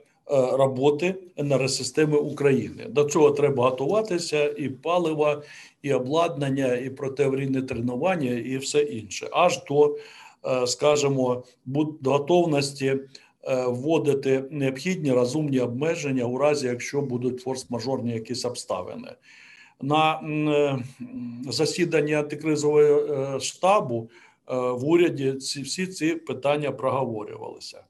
Speaker 5: роботи енергосистеми України. До цього треба готуватися і паливо, і обладнання, і протиаварійне тренування, і все інше. Аж до, скажімо, готовності вводити необхідні розумні обмеження у разі, якщо будуть форс-мажорні якісь обставини. На засіданні антикризового штабу в уряді ці всі ці питання проговорювалися.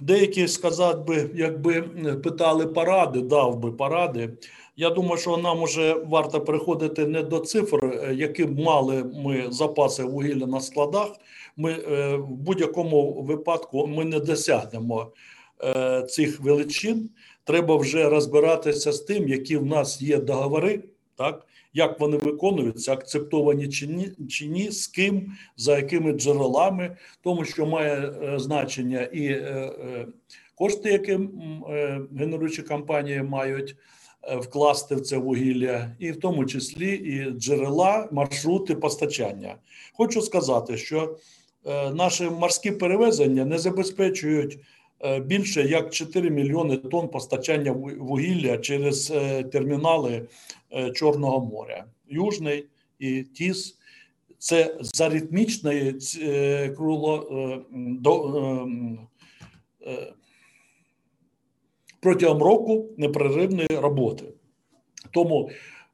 Speaker 5: Деякі сказати би, якби питали поради, дав би поради. Я думаю, що нам уже варто приходити не до цифр, які б мали ми запаси вугілля на складах. Ми в будь-якому випадку ми не досягнемо цих величин. Треба вже розбиратися з тим, які в нас є договори, так як вони виконуються, акцептовані чи ні, чи ні, з ким, за якими джерелами, тому що має значення і кошти, які генеруючі компанії мають вкласти в це вугілля, і в тому числі і джерела, маршрути постачання. Хочу сказати, що наші морські перевезення не забезпечують більше як 4 мільйони тонн постачання вугілля через термінали Чорного моря, Южний і Тіс. Це з аритмічної круло протягом року непреривної роботи. Тому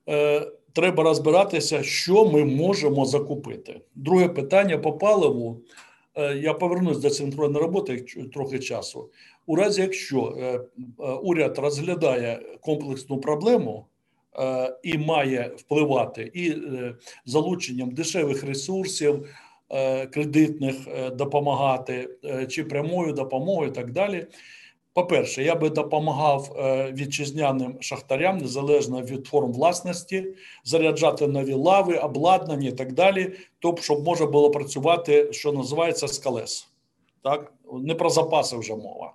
Speaker 5: е, треба розбиратися, що ми можемо закупити. Друге питання по паливу. Е, я повернусь до синхронної роботи трохи часу. У разі, якщо е, е, уряд розглядає комплексну проблему і має впливати і залученням дешевих ресурсів. Кредитних допомагати чи прямою допомогою, і так далі. По-перше, я би допомагав е, вітчизняним шахтарям незалежно від форм власності, заряджати нові лави, обладнання і так далі, тобто, щоб можна було працювати, що називається з колес. Так? Не про запаси вже мова.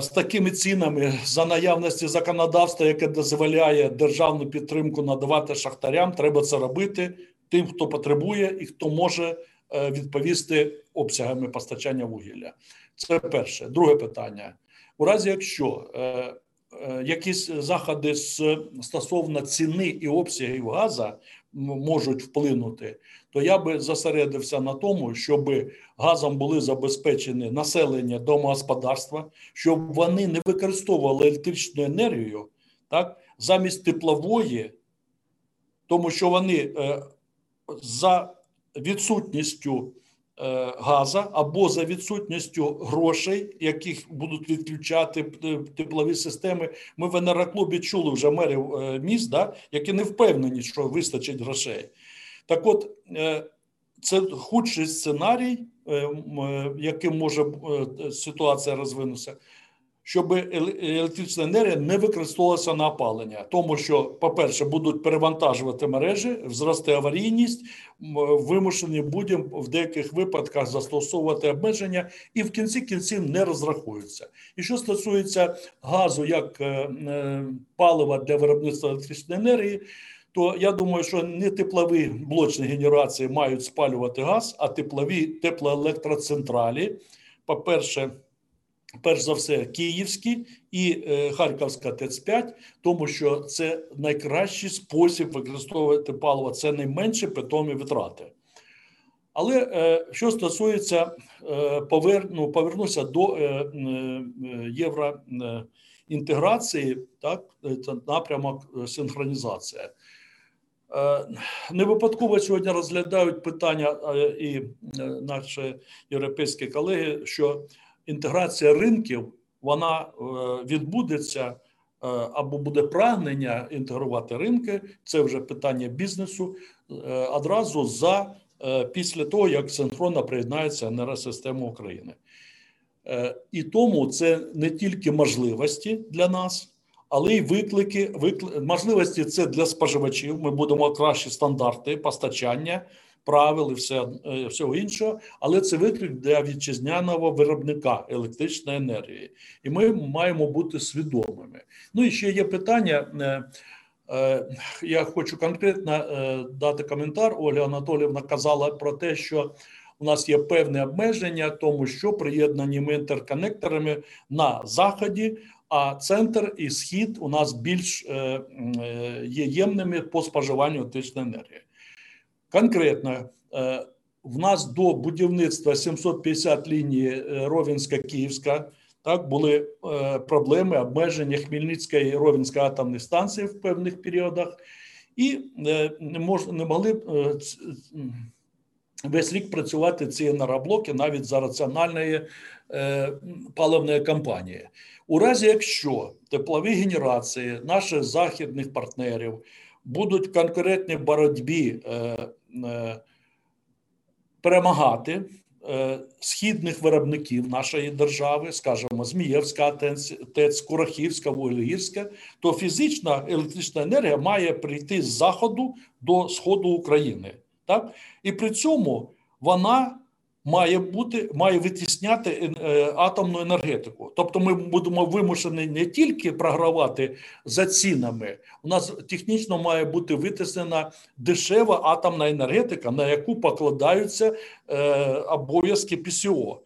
Speaker 5: З такими цінами за наявності законодавства, яке дозволяє державну підтримку надавати шахтарям, треба це робити тим, хто потребує і хто може е, відповісти обсягами постачання вугілля. Це перше. Друге питання. У разі, якщо е, е, якісь заходи з, стосовно ціни і обсягів газу можуть вплинути, то я би зосередився на тому, щоб газом були забезпечені населення домогосподарства, щоб вони не використовували електричну енергію так, замість теплової, тому що вони е, за відсутністю газа або за відсутністю грошей, яких будуть відключати теплові системи. Ми в енероклубі чули вже мерів е, міст, да, які не впевнені, що вистачить грошей. Так, от е, це худший сценарій, яким може ситуація розвинутися щоб електрична енергія не використовувалася на опалення, тому що, по-перше, будуть перевантажувати мережі, зросте аварійність, вимушені будемо в деяких випадках застосовувати обмеження і в кінці кінців не розрахуються. І що стосується газу як е, е, палива для виробництва електричної енергії. То я думаю, що не теплові блочні генерації мають спалювати газ, а теплові теплоелектроцентралі. По перше, перш за все, Київські і е, Харківська ТЕЦ-5, тому що це найкращий спосіб використовувати паливо, це найменші питомі витрати. Але е, що стосується е, повер, ну, повернуся до е, е, євроінтеграції, так, це напрямок е, синхронізація. Е, не випадково сьогодні розглядають питання і наші європейські колеги, що інтеграція ринків вона е, відбудеться е, або буде прагнення інтегрувати ринки. Це вже питання бізнесу е, одразу за після того, як синхронно приєднається енергосистема України. І тому це не тільки можливості для нас, але й виклики. виклики. Можливості це для споживачів. Ми будемо кращі стандарти постачання правил і все, е, всього іншого, але це виклик для вітчизняного виробника електричної енергії, і ми маємо бути свідомими. Ну і ще є питання. Е, е, я хочу конкретно дати коментар. Оля Анатоліївна казала про те, що у нас є певне обмеження, тому що приєднаними інтерконекторами на заході, а центр і схід у нас більш є ємними по споживанню електричної енергії. Конкретно е, в нас до будівництва 750 лінії е, Ровенська Київська так були е, проблеми обмеження Хмельницької і Ровенської атомної станції в певних періодах, і не мож, не могли весь рік працювати ці енергоблоки навіть за раціональної паливної кампанії. У разі якщо теплові генерації наших західних партнерів будуть в конкурентній боротьбі Е, перемагати е, східних виробників нашої держави, скажімо, Змієвська, ТЕЦ, Курахівська, Вуглегірська, то фізична електрична енергія має прийти з заходу до сходу України. Так? І при цьому вона має бути має витісняти е, атомну енергетику. Тобто, ми будемо вимушені не тільки програвати за цінами. У нас технічно має бути витиснена дешева атомна енергетика, на яку покладаються е, обов'язки ПСО.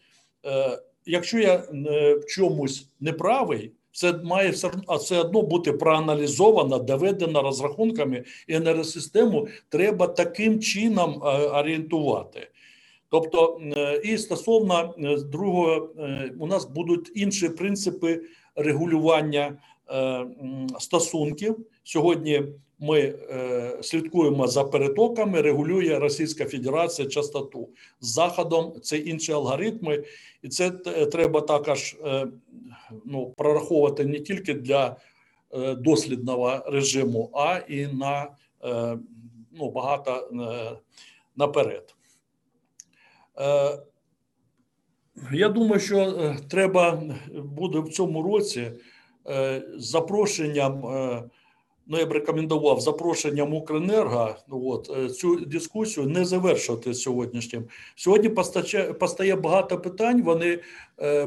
Speaker 5: Е, Якщо я е, в чомусь неправий. Це має все одно бути проаналізовано, доведено розрахунками, і енергосистему треба таким чином е, орієнтувати. Тобто, е, і стосовно е, другого, у нас будуть інші принципи регулювання стосунків. Сьогодні ми слідкуємо за перетоками, регулює Російська Федерація частоту з заходом. Це інші алгоритми, і це треба також ну, прораховувати не тільки для е, дослідного режиму, а і на е, ну, багато е, наперед. Я думаю, що треба буде в цьому році запрошенням ну я б рекомендував запрошенням Укренерго ну, от, е, цю дискусію не завершувати сьогоднішнім. Сьогодні постачає, постає багато питань. Вони е,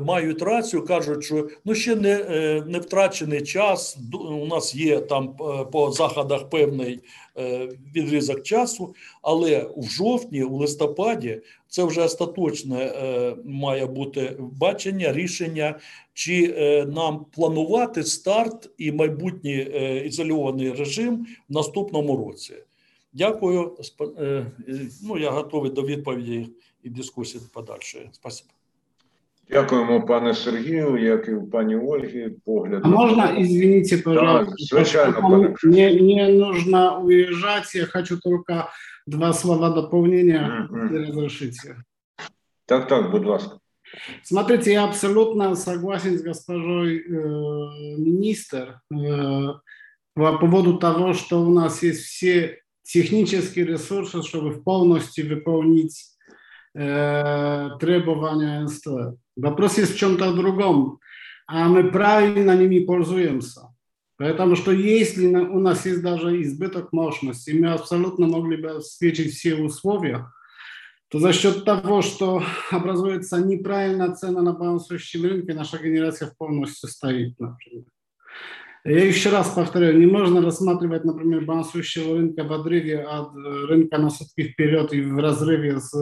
Speaker 5: мають рацію, кажуть, що ну ще не е, не втрачений час. У нас є там е, по заходах певний е, відрізок часу, але в жовтні, у листопаді, це вже остаточне е, має бути бачення, рішення, чи е, нам планувати старт і майбутній е, ізольований режим в наступному році. Дякую. Ну, Я готовий до відповіді і дискусії подальшої. Спасибо.
Speaker 1: Дякуємо, пане Сергію, як і пані Ольгі. Погляд.
Speaker 2: А можна, извините, пожалуйста,
Speaker 1: да, звичайно,
Speaker 2: мне, мне нужно уезжать, я хочу только два слова дополнения, mm -hmm. разрешите.
Speaker 1: Так, так, будь ласка.
Speaker 2: Смотрите, я абсолютно согласен с госпожой э, министр э, по поводу того, что у нас есть все технические ресурсы, чтобы полностью выполнить э, требования НСТ. Вопрос есть в чем-то другом, а мы правильно ними пользуемся. Потому что если у нас есть даже избыток мощности, мы абсолютно могли бы обеспечить все условия, то за счет того, что образуется неправильная цена на балансующем рынке, наша генерация полностью стоит, например. Я еще раз повторяю, не можно рассматривать, например, балансующего рынка в отрыве от рынка на сутки вперед и в разрыве с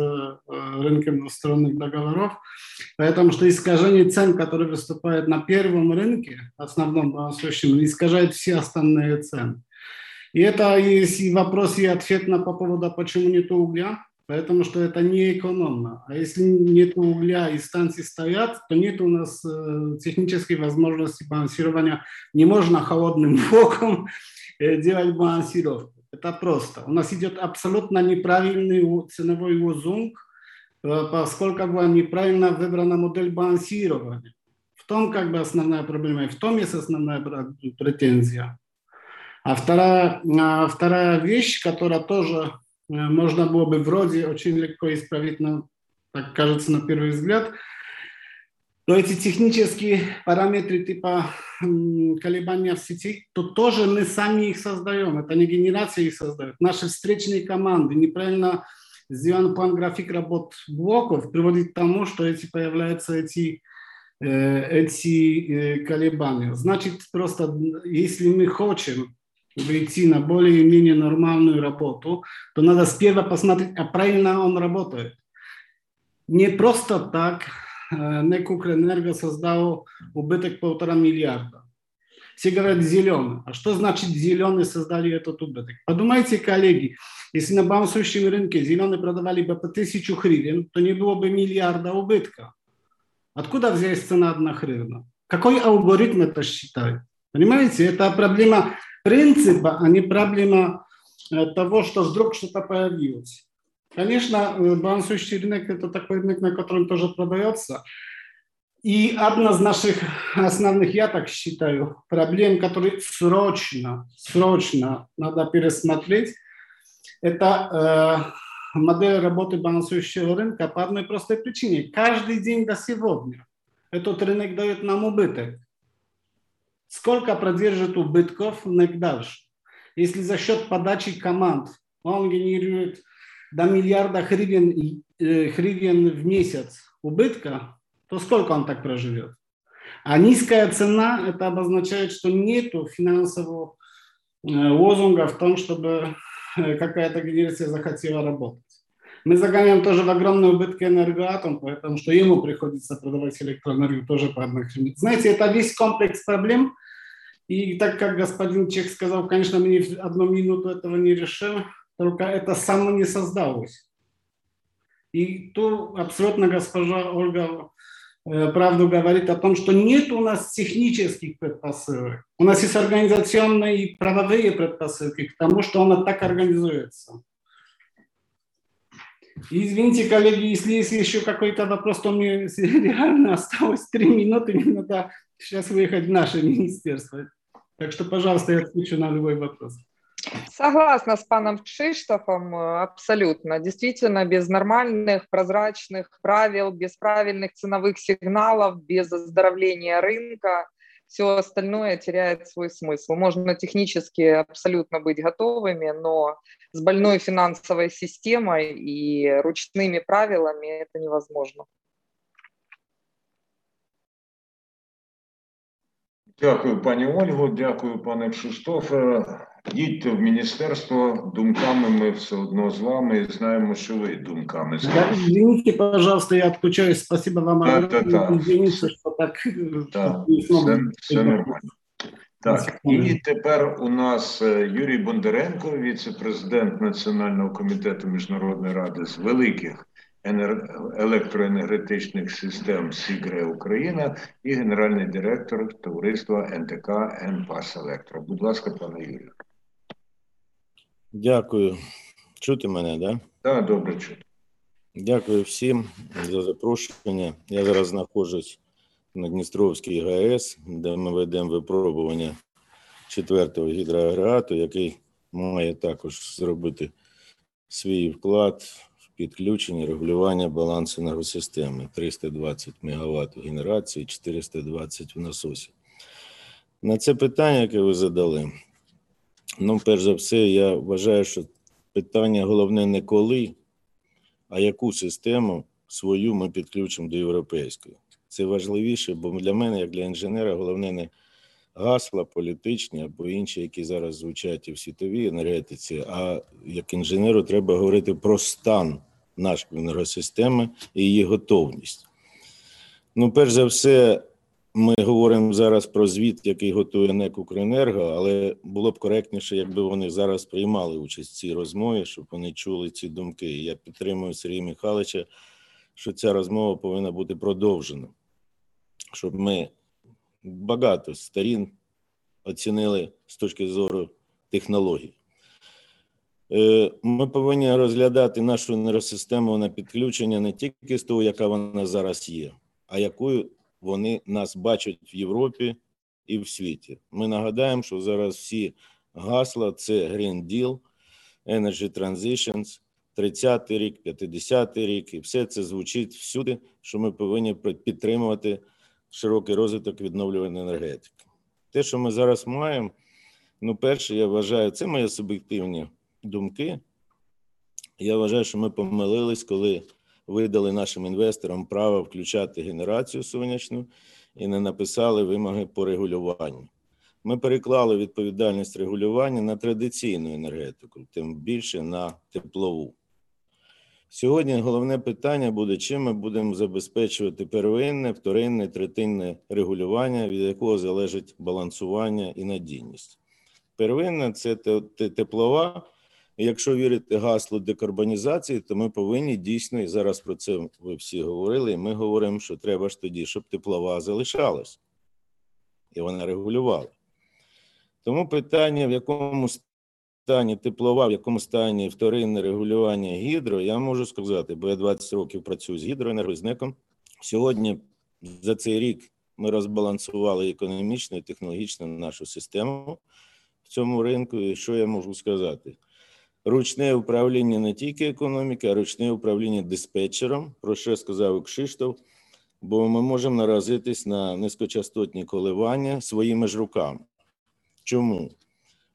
Speaker 2: рынком двусторонних договоров, потому что искажение цен, которые выступают на первом рынке, основном балансующем, искажает все остальные цены. И это есть и вопрос, и ответ на по поводу, почему нет угля, Поэтому что это не экономно. А если нет угля и станции стоят, то нет у нас э, технической возможности балансирования. Не можно холодным [laughs] боком э, делать балансировку. Это просто. У нас идет абсолютно неправильный ценовой лозунг, э, поскольку была неправильно выбрана модель балансирования. В том как бы основная проблема, и в том есть основная претензия. А вторая, а вторая вещь, которая тоже можно было бы вроде очень легко исправить, но так кажется на первый взгляд, то эти технические параметры типа колебания в сети, то тоже мы сами их создаем, это не генерация их создает. Наши встречные команды неправильно сделан план график работ блоков приводит к тому, что эти появляются эти эти колебания. Значит, просто если мы хотим выйти на более-менее нормальную работу, то надо сперва посмотреть, а правильно он работает. Не просто так НЭК Укрэнерго создал убыток полтора миллиарда. Все говорят зеленый. А что значит зеленый создали этот убыток? Подумайте, коллеги, если на балансующем рынке зеленый продавали бы по тысячу гривен, то не было бы миллиарда убытка. Откуда взялась цена одна гривна? Какой алгоритм это считает? Понимаете, это проблема принципа, а не проблема того, что вдруг что-то появилось. Конечно, балансующий рынок – это такой рынок, на котором тоже продается. И одна из наших основных, я так считаю, проблем, которые срочно, срочно надо пересмотреть, это э, модель работы балансующего рынка по одной простой причине. Каждый день до сегодня этот рынок дает нам убыток. Сколько продержит убытков НЭК дальше? Если за счет подачи команд он генерирует до миллиарда гривен, и, э, гривен в месяц убытка, то сколько он так проживет? А низкая цена, это обозначает, что нет финансового э, лозунга в том, чтобы э, какая-то генерация захотела работать. Мы загоняем тоже в огромные убытки энергоатом, потому что ему приходится продавать электроэнергию тоже по одной хрени. Знаете, это весь комплекс проблем, и так как господин Чех сказал, конечно, в одну минуту этого не решим, только это само не создалось. И то абсолютно госпожа Ольга э, правду говорит о том, что нет у нас технических предпосылок. У нас есть организационные и правовые предпосылки к тому, что она так организуется. И Извините, коллеги, если есть еще какой-то вопрос, то мне [laughs] реально осталось три минуты, мне надо сейчас выехать в наше министерство. Так что, пожалуйста, я отвечу на любой вопрос.
Speaker 3: Согласна с паном Кшиштофом, э, абсолютно. Действительно, без нормальных, прозрачных правил, без правильных ценовых сигналов, без оздоровления рынка, все остальное теряет свой смысл. Можно технически абсолютно быть готовыми, но с больной финансовой системой и ручными правилами это невозможно.
Speaker 1: Дякую, пані Ольго, дякую, пане Кшиштофе. Їдьте в міністерство, думками ми все одно з вами і знаємо, що ви думками з
Speaker 2: Да,
Speaker 1: нами.
Speaker 2: извините, пожалуйста, я отключаюсь. Спасибо вам
Speaker 1: Да, да, да.
Speaker 2: Извините, что так...
Speaker 1: Так, все, все нормально. Так, і тепер у нас е, Юрій Бондаренко, віце-президент Національного комітету Міжнародної ради з великих електроенергетичних систем Сігре Україна і генеральний директор товариства НТК «НПАС Електро». Будь ласка, пане Юрію.
Speaker 6: Дякую. Чути мене, да?
Speaker 1: Так, добре чути.
Speaker 6: Дякую всім за запрошення. Я зараз знаходжусь на Дністровській ГАЕС, де ми ведемо випробування четвертого гідроагрегату, який має також зробити свій вклад в підключення регулювання балансу енергосистеми 320 МВт генерації, 420 в насосі. На це питання, яке ви задали, ну, перш за все, я вважаю, що питання головне не коли, а яку систему свою ми підключимо до європейської. Це важливіше, бо для мене, як для інженера, головне не гасла політичні або інші, які зараз звучать і в світовій енергетиці, а як інженеру треба говорити про стан нашої енергосистеми і її готовність. Ну, перш за все, ми говоримо зараз про звіт, який готує НЕК «Укренерго», але було б коректніше, якби вони зараз приймали участь в цій розмові, щоб вони чули ці думки. Я підтримую Сергія Михайловича, що ця розмова повинна бути продовжена, щоб ми багато сторін оцінили з точки зору технологій. Е, Ми повинні розглядати нашу енергосистему на підключення не тільки з того, яка вона зараз є, а якою вони нас бачать в Європі і в світі. Ми нагадаємо, що зараз всі гасла це Green Deal, Energy Transitions, 30-й рік, 50-й рік, і все це звучить всюди, що ми повинні підтримувати широкий розвиток відновлюваної енергетики. Те, що ми зараз маємо, ну, перше, я вважаю, це мої суб'єктивні думки. Я вважаю, що ми помилились, коли видали нашим інвесторам право включати генерацію сонячну і не написали вимоги по регулюванню. Ми переклали відповідальність регулювання на традиційну енергетику, тим більше на теплову. Сьогодні головне питання буде, чим ми будемо забезпечувати первинне, вторинне, третинне регулювання, від якого залежить балансування і надійність. Первинне це теплова. Якщо вірити гаслу декарбонізації, то ми повинні дійсно, і зараз про це ви всі говорили, і ми говоримо, що треба ж тоді, щоб теплова залишалась, і вона регулювала. Тому питання, в якому стані теплова, в якому стані вторинне регулювання гідро, я можу сказати, бо я 20 років працюю з гідроенергознеком. Сьогодні за цей рік ми розбалансували економічно і технологічно нашу систему в цьому ринку. І що я можу сказати? Ручне управління не тільки економіки, а ручне управління диспетчером, про що сказав Кшиштов, бо ми можемо наразитись на низькочастотні коливання своїми ж руками. Чому?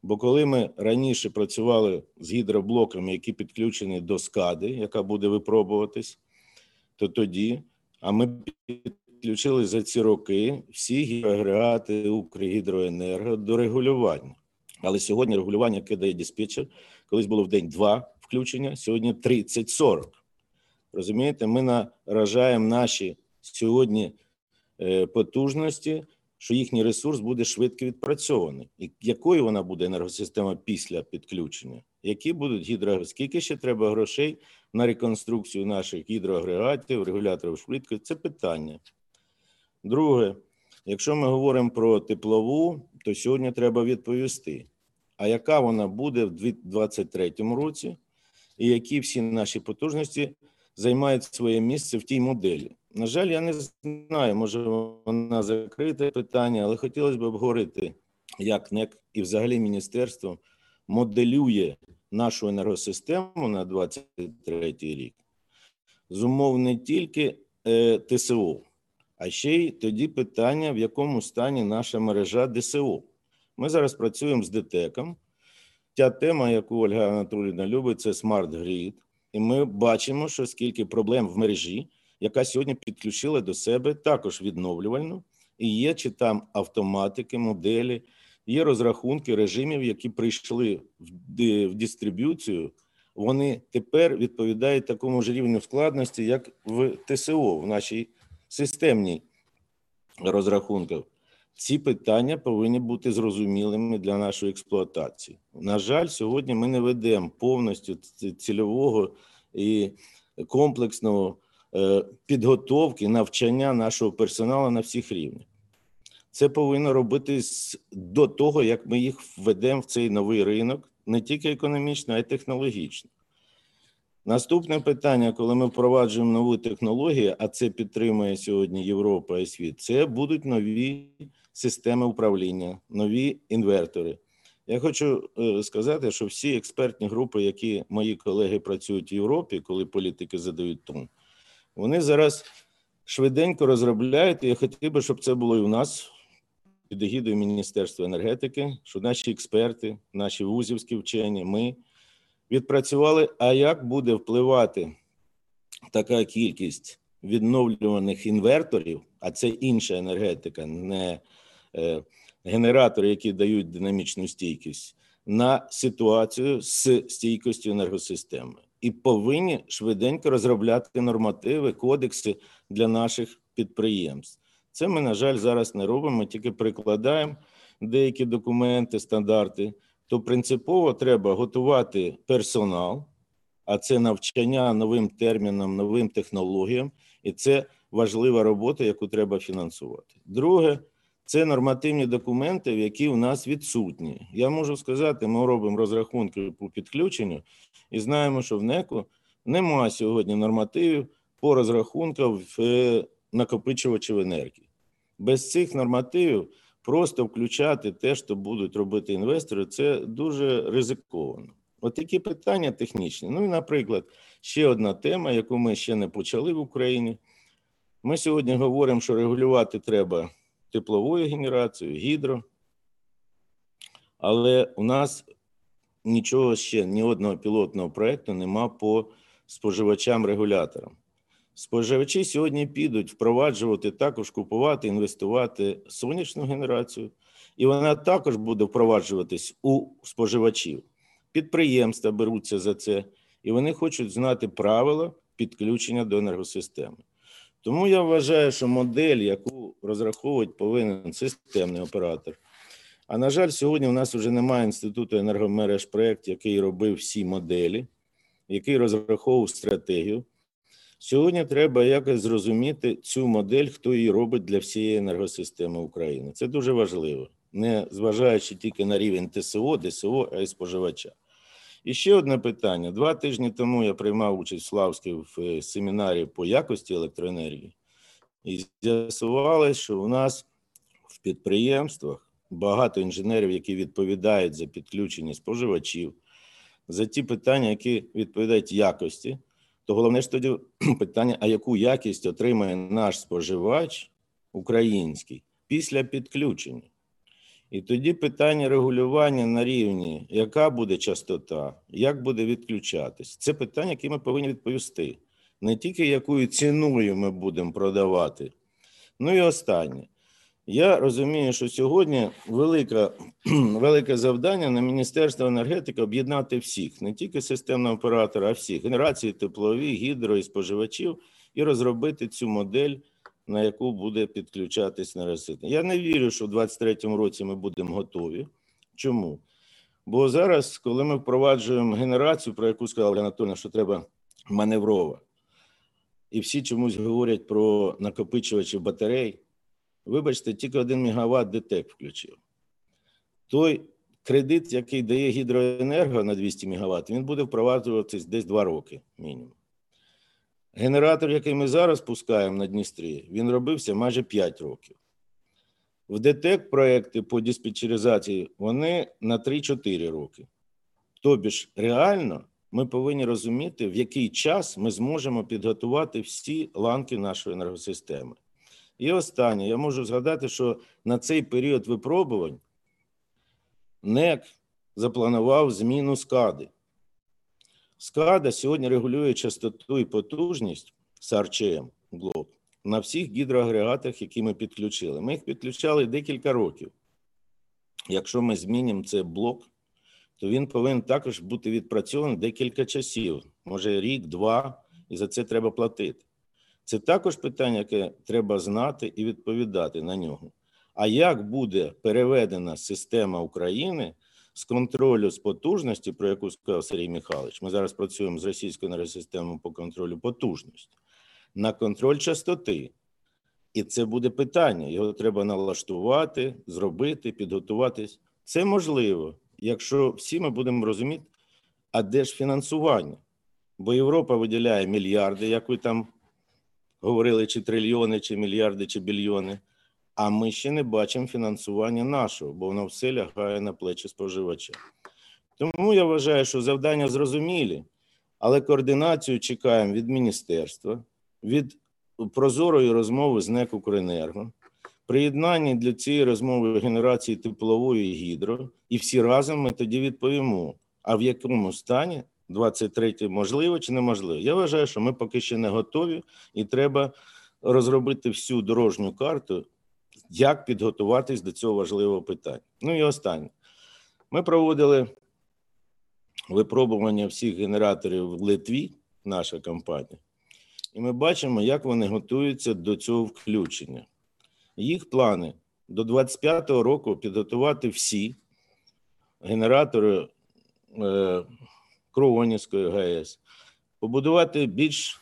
Speaker 6: Бо коли ми раніше працювали з гідроблоками, які підключені до скади, яка буде випробуватись, то тоді, а ми підключили за ці роки всі гідроагрегати Укргідроенерго до регулювання. Але сьогодні регулювання, яке дає диспетчер, колись було в день два включення, сьогодні 30-40. Розумієте, ми наражаємо наші сьогодні е, потужності, що їхній ресурс буде швидко відпрацьований. І якою вона буде енергосистема після підключення? Які будуть гідроагрегати? Скільки ще треба грошей на реконструкцію наших гідроагрегатів, регуляторів швидкості? Це питання. Друге, якщо ми говоримо про теплову, то сьогодні треба відповісти, а яка вона буде в 2023 році, і які всі наші потужності займають своє місце в тій моделі. На жаль, я не знаю, може вона закрите питання, але хотілося б обговорити, як НЕК і взагалі міністерство моделює нашу енергосистему на 2023 рік з умов не тільки е, ТСО, а ще й тоді питання, в якому стані наша мережа ДСО. Ми зараз працюємо з ДТЕКом. Ця тема, яку Ольга Анатолійовна любить, це смарт грід. І ми бачимо, що скільки проблем в мережі, яка сьогодні підключила до себе також відновлювальну, і є чи там автоматики, моделі, є розрахунки режимів, які прийшли в дистриб'юцію. Вони тепер відповідають такому ж рівню складності, як в ТСО, в нашій системній розрахунках. Ці питання повинні бути зрозумілими для нашої експлуатації. На жаль, сьогодні ми не ведемо повністю цільового і комплексного підготовки навчання нашого персоналу на всіх рівнях. Це повинно робитись до того, як ми їх введемо в цей новий ринок, не тільки економічно, а й технологічно. Наступне питання, коли ми впроваджуємо нову технологію, а це підтримує сьогодні Європа і світ, це будуть нові системи управління, нові інвертори. Я хочу е, сказати, що всі експертні групи, які мої колеги працюють в Європі, коли політики задають тон, вони зараз швиденько розробляють. і Я хотів би, щоб це було і у нас під егідою Міністерства енергетики, що наші експерти, наші вузівські вчені, ми відпрацювали. А як буде впливати така кількість відновлюваних інверторів, а це інша енергетика, не Е, генератори, які дають динамічну стійкість, на ситуацію з стійкістю енергосистеми, і повинні швиденько розробляти нормативи, кодекси для наших підприємств. Це ми, на жаль, зараз не робимо. Ми тільки прикладаємо деякі документи, стандарти. То принципово треба готувати персонал, а це навчання новим термінам, новим технологіям, і це важлива робота, яку треба фінансувати. Друге це нормативні документи, які у нас відсутні. Я можу сказати, ми робимо розрахунки по підключенню і знаємо, що в НЕКу немає сьогодні нормативів по розрахункам е, накопичувачів енергії. Без цих нормативів просто включати те, що будуть робити інвестори, це дуже ризиковано. От такі питання технічні. Ну і, наприклад, ще одна тема, яку ми ще не почали в Україні. Ми сьогодні говоримо, що регулювати треба тепловою генерацією, гідро. Але у нас нічого ще, ні одного пілотного проєкту нема по споживачам-регуляторам. Споживачі сьогодні підуть впроваджувати, також купувати, інвестувати сонячну генерацію, і вона також буде впроваджуватись у споживачів. Підприємства беруться за це, і вони хочуть знати правила підключення до енергосистеми. Тому я вважаю, що модель, яку розраховувати повинен системний оператор. А на жаль, сьогодні у нас вже немає інституту енергомереж проєкт, який робив всі моделі, який розраховував стратегію. Сьогодні треба якось зрозуміти цю модель, хто її робить для всієї енергосистеми України. Це дуже важливо, не зважаючи тільки на рівень ТСО, ДСО, а й споживача. І ще одне питання. Два тижні тому я приймав участь в Славській в е, семінарі по якості електроенергії, і з'ясувалося, що у нас в підприємствах багато інженерів, які відповідають за підключення споживачів, за ті питання, які відповідають якості. То головне ж тоді [clears throat] питання: а яку якість отримає наш споживач український після підключення? І тоді питання регулювання на рівні, яка буде частота, як буде відключатись, це питання, яке ми повинні відповісти. Не тільки якою ціною ми будемо продавати. Ну і останнє. Я розумію, що сьогодні велика, [clears throat] велике завдання на Міністерство енергетики об'єднати всіх, не тільки системного оператора, а всіх генерації теплові, гідро і споживачів, і розробити цю модель на яку буде підключатись нересит. Я не вірю, що в 2023 році ми будемо готові. Чому? Бо зараз, коли ми впроваджуємо генерацію, про яку сказала Анатольовна, що треба маневрова, і всі чомусь говорять про накопичувачі батарей, вибачте, тільки 1 МВт ДТЕК включив. Той кредит, який дає гідроенерго на 200 МВт, він буде впроваджуватись десь 2 роки мінімум. Генератор, який ми зараз пускаємо на Дністрі, він робився майже 5 років. В ДТЕК проекти по диспетчеризації вони на 3-4 роки. Тобі ж реально ми повинні розуміти, в який час ми зможемо підготувати всі ланки нашої енергосистеми. І останнє, я можу згадати, що на цей період випробувань НЕК запланував зміну скади. Скада сьогодні регулює частоту і потужність САРЧМ блок на всіх гідроагрегатах, які ми підключили. Ми їх підключали декілька років. Якщо ми змінимо цей блок, то він повинен також бути відпрацьований декілька часів, може рік, два, і за це треба платити. Це також питання, яке треба знати і відповідати на нього. А як буде переведена система України? З контролю з потужності, про яку сказав Сергій Михайлович, ми зараз працюємо з російською енергосистемою по контролю потужності, на контроль частоти. І це буде питання. Його треба налаштувати, зробити, підготуватись. Це можливо, якщо всі ми будемо розуміти, а де ж фінансування? Бо Європа виділяє мільярди, як ви там говорили, чи трильйони, чи мільярди, чи більйони. А ми ще не бачимо фінансування нашого, бо воно все лягає на плечі споживача. Тому я вважаю, що завдання зрозумілі, але координацію чекаємо від міністерства, від прозорої розмови з НЕК «Укренерго», приєднання для цієї розмови генерації теплової і гідро, і всі разом ми тоді відповімо, а в якому стані 23-й можливо чи неможливо. Я вважаю, що ми поки ще не готові, і треба розробити всю дорожню карту як підготуватись до цього важливого питання. Ну і останнє. Ми проводили випробування всіх генераторів в Литві, наша компанія, і ми бачимо, як вони готуються до цього включення. Їх плани до 25-го року підготувати всі генератори е, Кровонівської ГАЕС, побудувати більш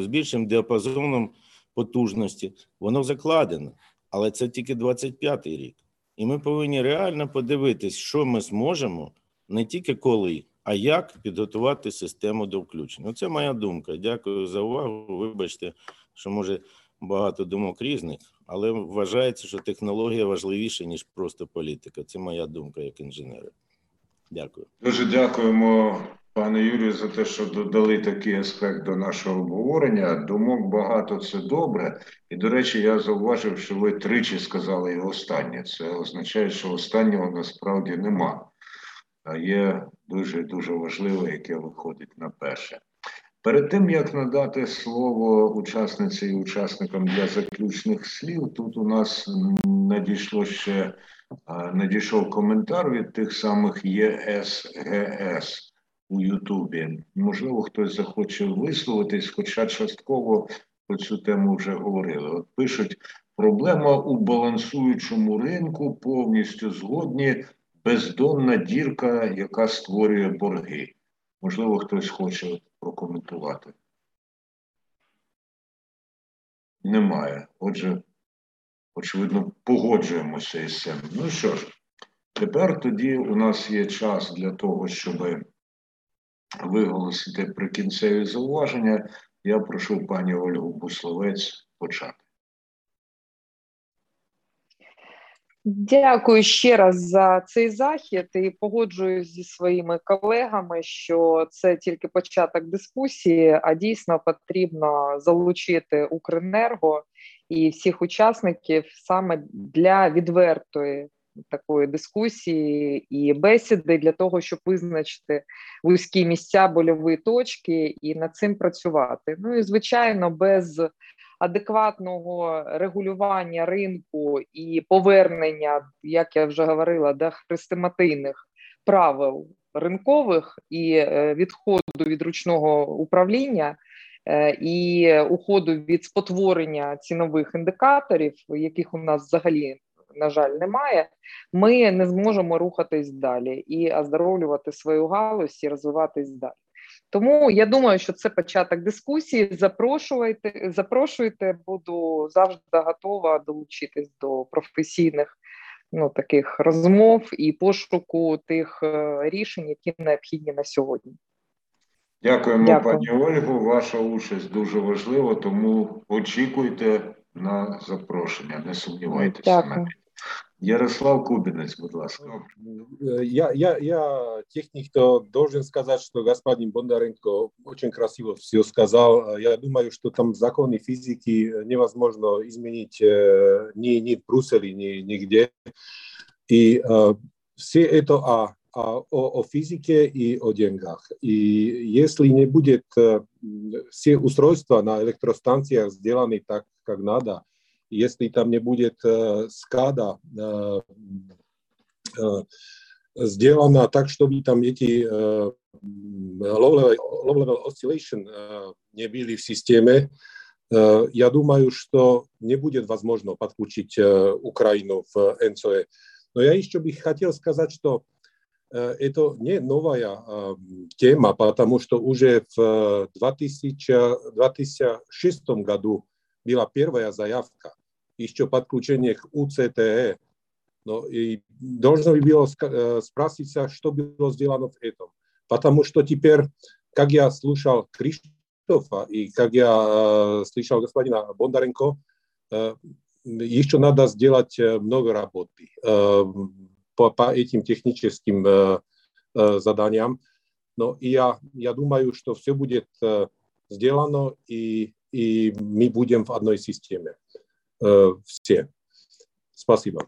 Speaker 6: з більшим діапазоном потужності. Воно закладено але це тільки 25-й рік. І ми повинні реально подивитись, що ми зможемо не тільки коли, а як підготувати систему до включення. Це моя думка. Дякую за увагу. Вибачте, що може багато думок різних, але вважається, що технологія важливіша, ніж просто політика. Це моя думка як інженера. Дякую.
Speaker 1: Дуже дякуємо пане Юрію, за те, що додали такий аспект до нашого обговорення. Думок багато це добре. І, до речі, я зауважив, що ви тричі сказали і останнє. Це означає, що останнього насправді нема. А є дуже дуже важливе, яке виходить на перше. Перед тим як надати слово учасниці і учасникам для заключних слів, тут у нас надійшло ще надійшов коментар від тих самих ЄСГС у Ютубі. Можливо, хтось захоче висловитись, хоча частково про цю тему вже говорили. От пишуть: проблема у балансуючому ринку повністю згодні, бездонна дірка, яка створює борги. Можливо, хтось хоче прокоментувати. Немає. Отже, очевидно, погоджуємося із цим. Ну що ж, тепер тоді у нас є час для того, щоб виголосити прикінцеві зауваження. Я прошу пані Ольгу Бусловець почати.
Speaker 3: Дякую ще раз за цей захід і погоджуюсь зі своїми колегами, що це тільки початок дискусії, а дійсно потрібно залучити Укренерго і всіх учасників саме для відвертої такої дискусії і бесіди для того, щоб визначити вузькі місця, больові точки і над цим працювати. Ну і звичайно, без адекватного регулювання ринку і повернення, як я вже говорила, до хрестиматийних правил ринкових і е, відходу від ручного управління. Е, і уходу від спотворення цінових індикаторів, яких у нас взагалі на жаль немає, ми не зможемо рухатись далі і оздоровлювати свою галузь і розвиватись далі. Тому я думаю, що це початок дискусії. Запрошуйте, запрошуйте, буду завжди готова долучитись до професійних ну, таких розмов і пошуку тих е, рішень, які необхідні на сьогодні.
Speaker 1: Дякуємо, Дякую. пані Ольгу. Ваша участь дуже важлива, тому очікуйте на запрошення. Не сумнівайтеся. Дякую. Ярослав Кубинец, будь ласка.
Speaker 4: Я, я, я техник, кто должен сказать, что господин Бондаренко очень красиво все сказал. Я думаю, что там законы физики невозможно изменить ни, ни в Брюсселе, ни нигде. И все это о, о, о физике и о деньгах. И если не будет все устройства на электростанциях сделаны так, как надо, если там не будет э, скада э, э, сделано так, чтобы там эти э, low-level, low-level oscillation э, не были в системе, э, я думаю, что не будет возможно подключить э, Украину в НЦОЭ. Но я еще бы хотел сказать, что э, это не новая э, тема, потому что уже в 2000, 2006 году была первая заявка еще подключение к УЦТЭ. Но и должно было спроситься, что было сделано в этом. Потому что теперь, как я слушал Криштофа и как я э, слышал господина Бондаренко, э, еще надо сделать много работы э, по, по этим техническим э, э, заданиям. Но и я, я думаю, что все будет э, сделано, и, и мы будем в одной системе. все. Спасибо.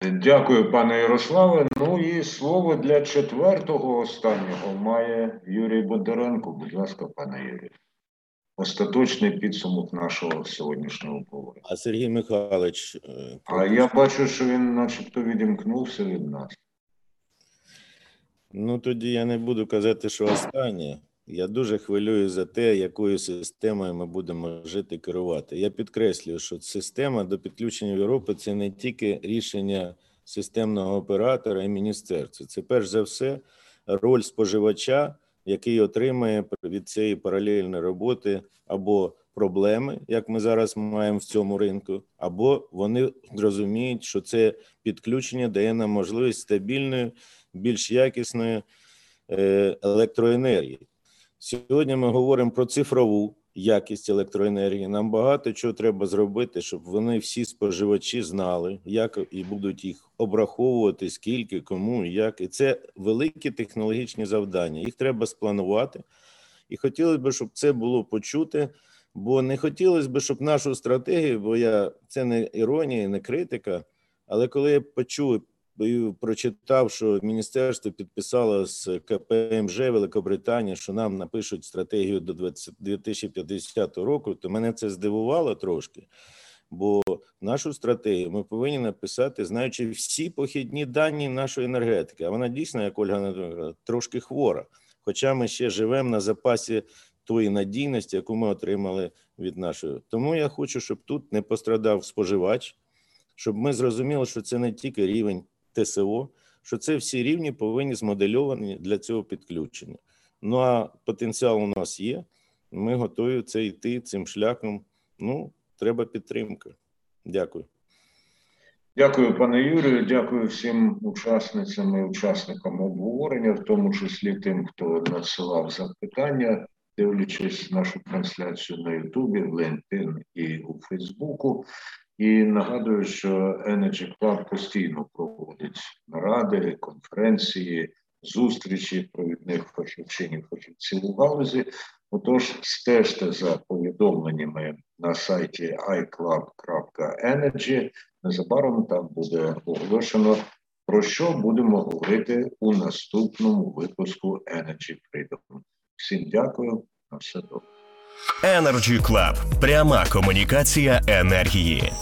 Speaker 1: Дякую, пане Ярославе. Ну і слово для четвертого останнього має Юрій Бондаренко. Будь ласка, пане Юрій. Остаточний підсумок нашого сьогоднішнього поговору.
Speaker 6: А Сергій Михайлович.
Speaker 1: А я бачу, що він начебто відімкнувся від нас.
Speaker 6: Ну тоді я не буду казати, що останнє. Я дуже хвилюю за те, якою системою ми будемо жити керувати. Я підкреслюю, що система до підключення Європи це не тільки рішення системного оператора і міністерства. Це перш за все роль споживача, який отримає від цієї паралельної роботи або проблеми, як ми зараз маємо в цьому ринку, або вони розуміють, що це підключення дає нам можливість стабільної, більш якісної е, електроенергії. Сьогодні ми говоримо про цифрову якість електроенергії. Нам багато чого треба зробити, щоб вони всі споживачі знали, як і будуть їх обраховувати, скільки, кому, і як. І це великі технологічні завдання. Їх треба спланувати. І хотілося б, щоб це було почути. Бо не хотілося б, щоб нашу стратегію, бо я це не іронія, не критика. Але коли я почув прочитав, що міністерство підписало з КПМЖ Великобританії, що нам напишуть стратегію до 2050 року, то мене це здивувало трошки. Бо нашу стратегію ми повинні написати, знаючи всі похідні дані нашої енергетики. А вона дійсно, як Ольга трошки хвора. Хоча ми ще живемо на запасі тої надійності, яку ми отримали від нашої. Тому я хочу, щоб тут не пострадав споживач, щоб ми зрозуміли, що це не тільки рівень ТСО, що це всі рівні повинні змодельовані для цього підключення. Ну а потенціал у нас є. Ми готові це йти цим шляхом. Ну, треба підтримка. Дякую.
Speaker 1: Дякую, пане Юрію. Дякую всім учасницям і учасникам обговорення, в тому числі тим, хто надсилав запитання, дивлячись нашу трансляцію на Ютубі, в LinkedIn і у Фейсбуку. І нагадую, що Energy Club постійно проводить наради, конференції, зустрічі провідних фахівчинів фахівців у галузі. Отож, стежте за повідомленнями на сайті iClub.energy. Незабаром там буде оголошено, про що будемо говорити у наступному випуску Energy Freedom. Всім дякую, на все добре.
Speaker 7: Energy Club. пряма комунікація енергії.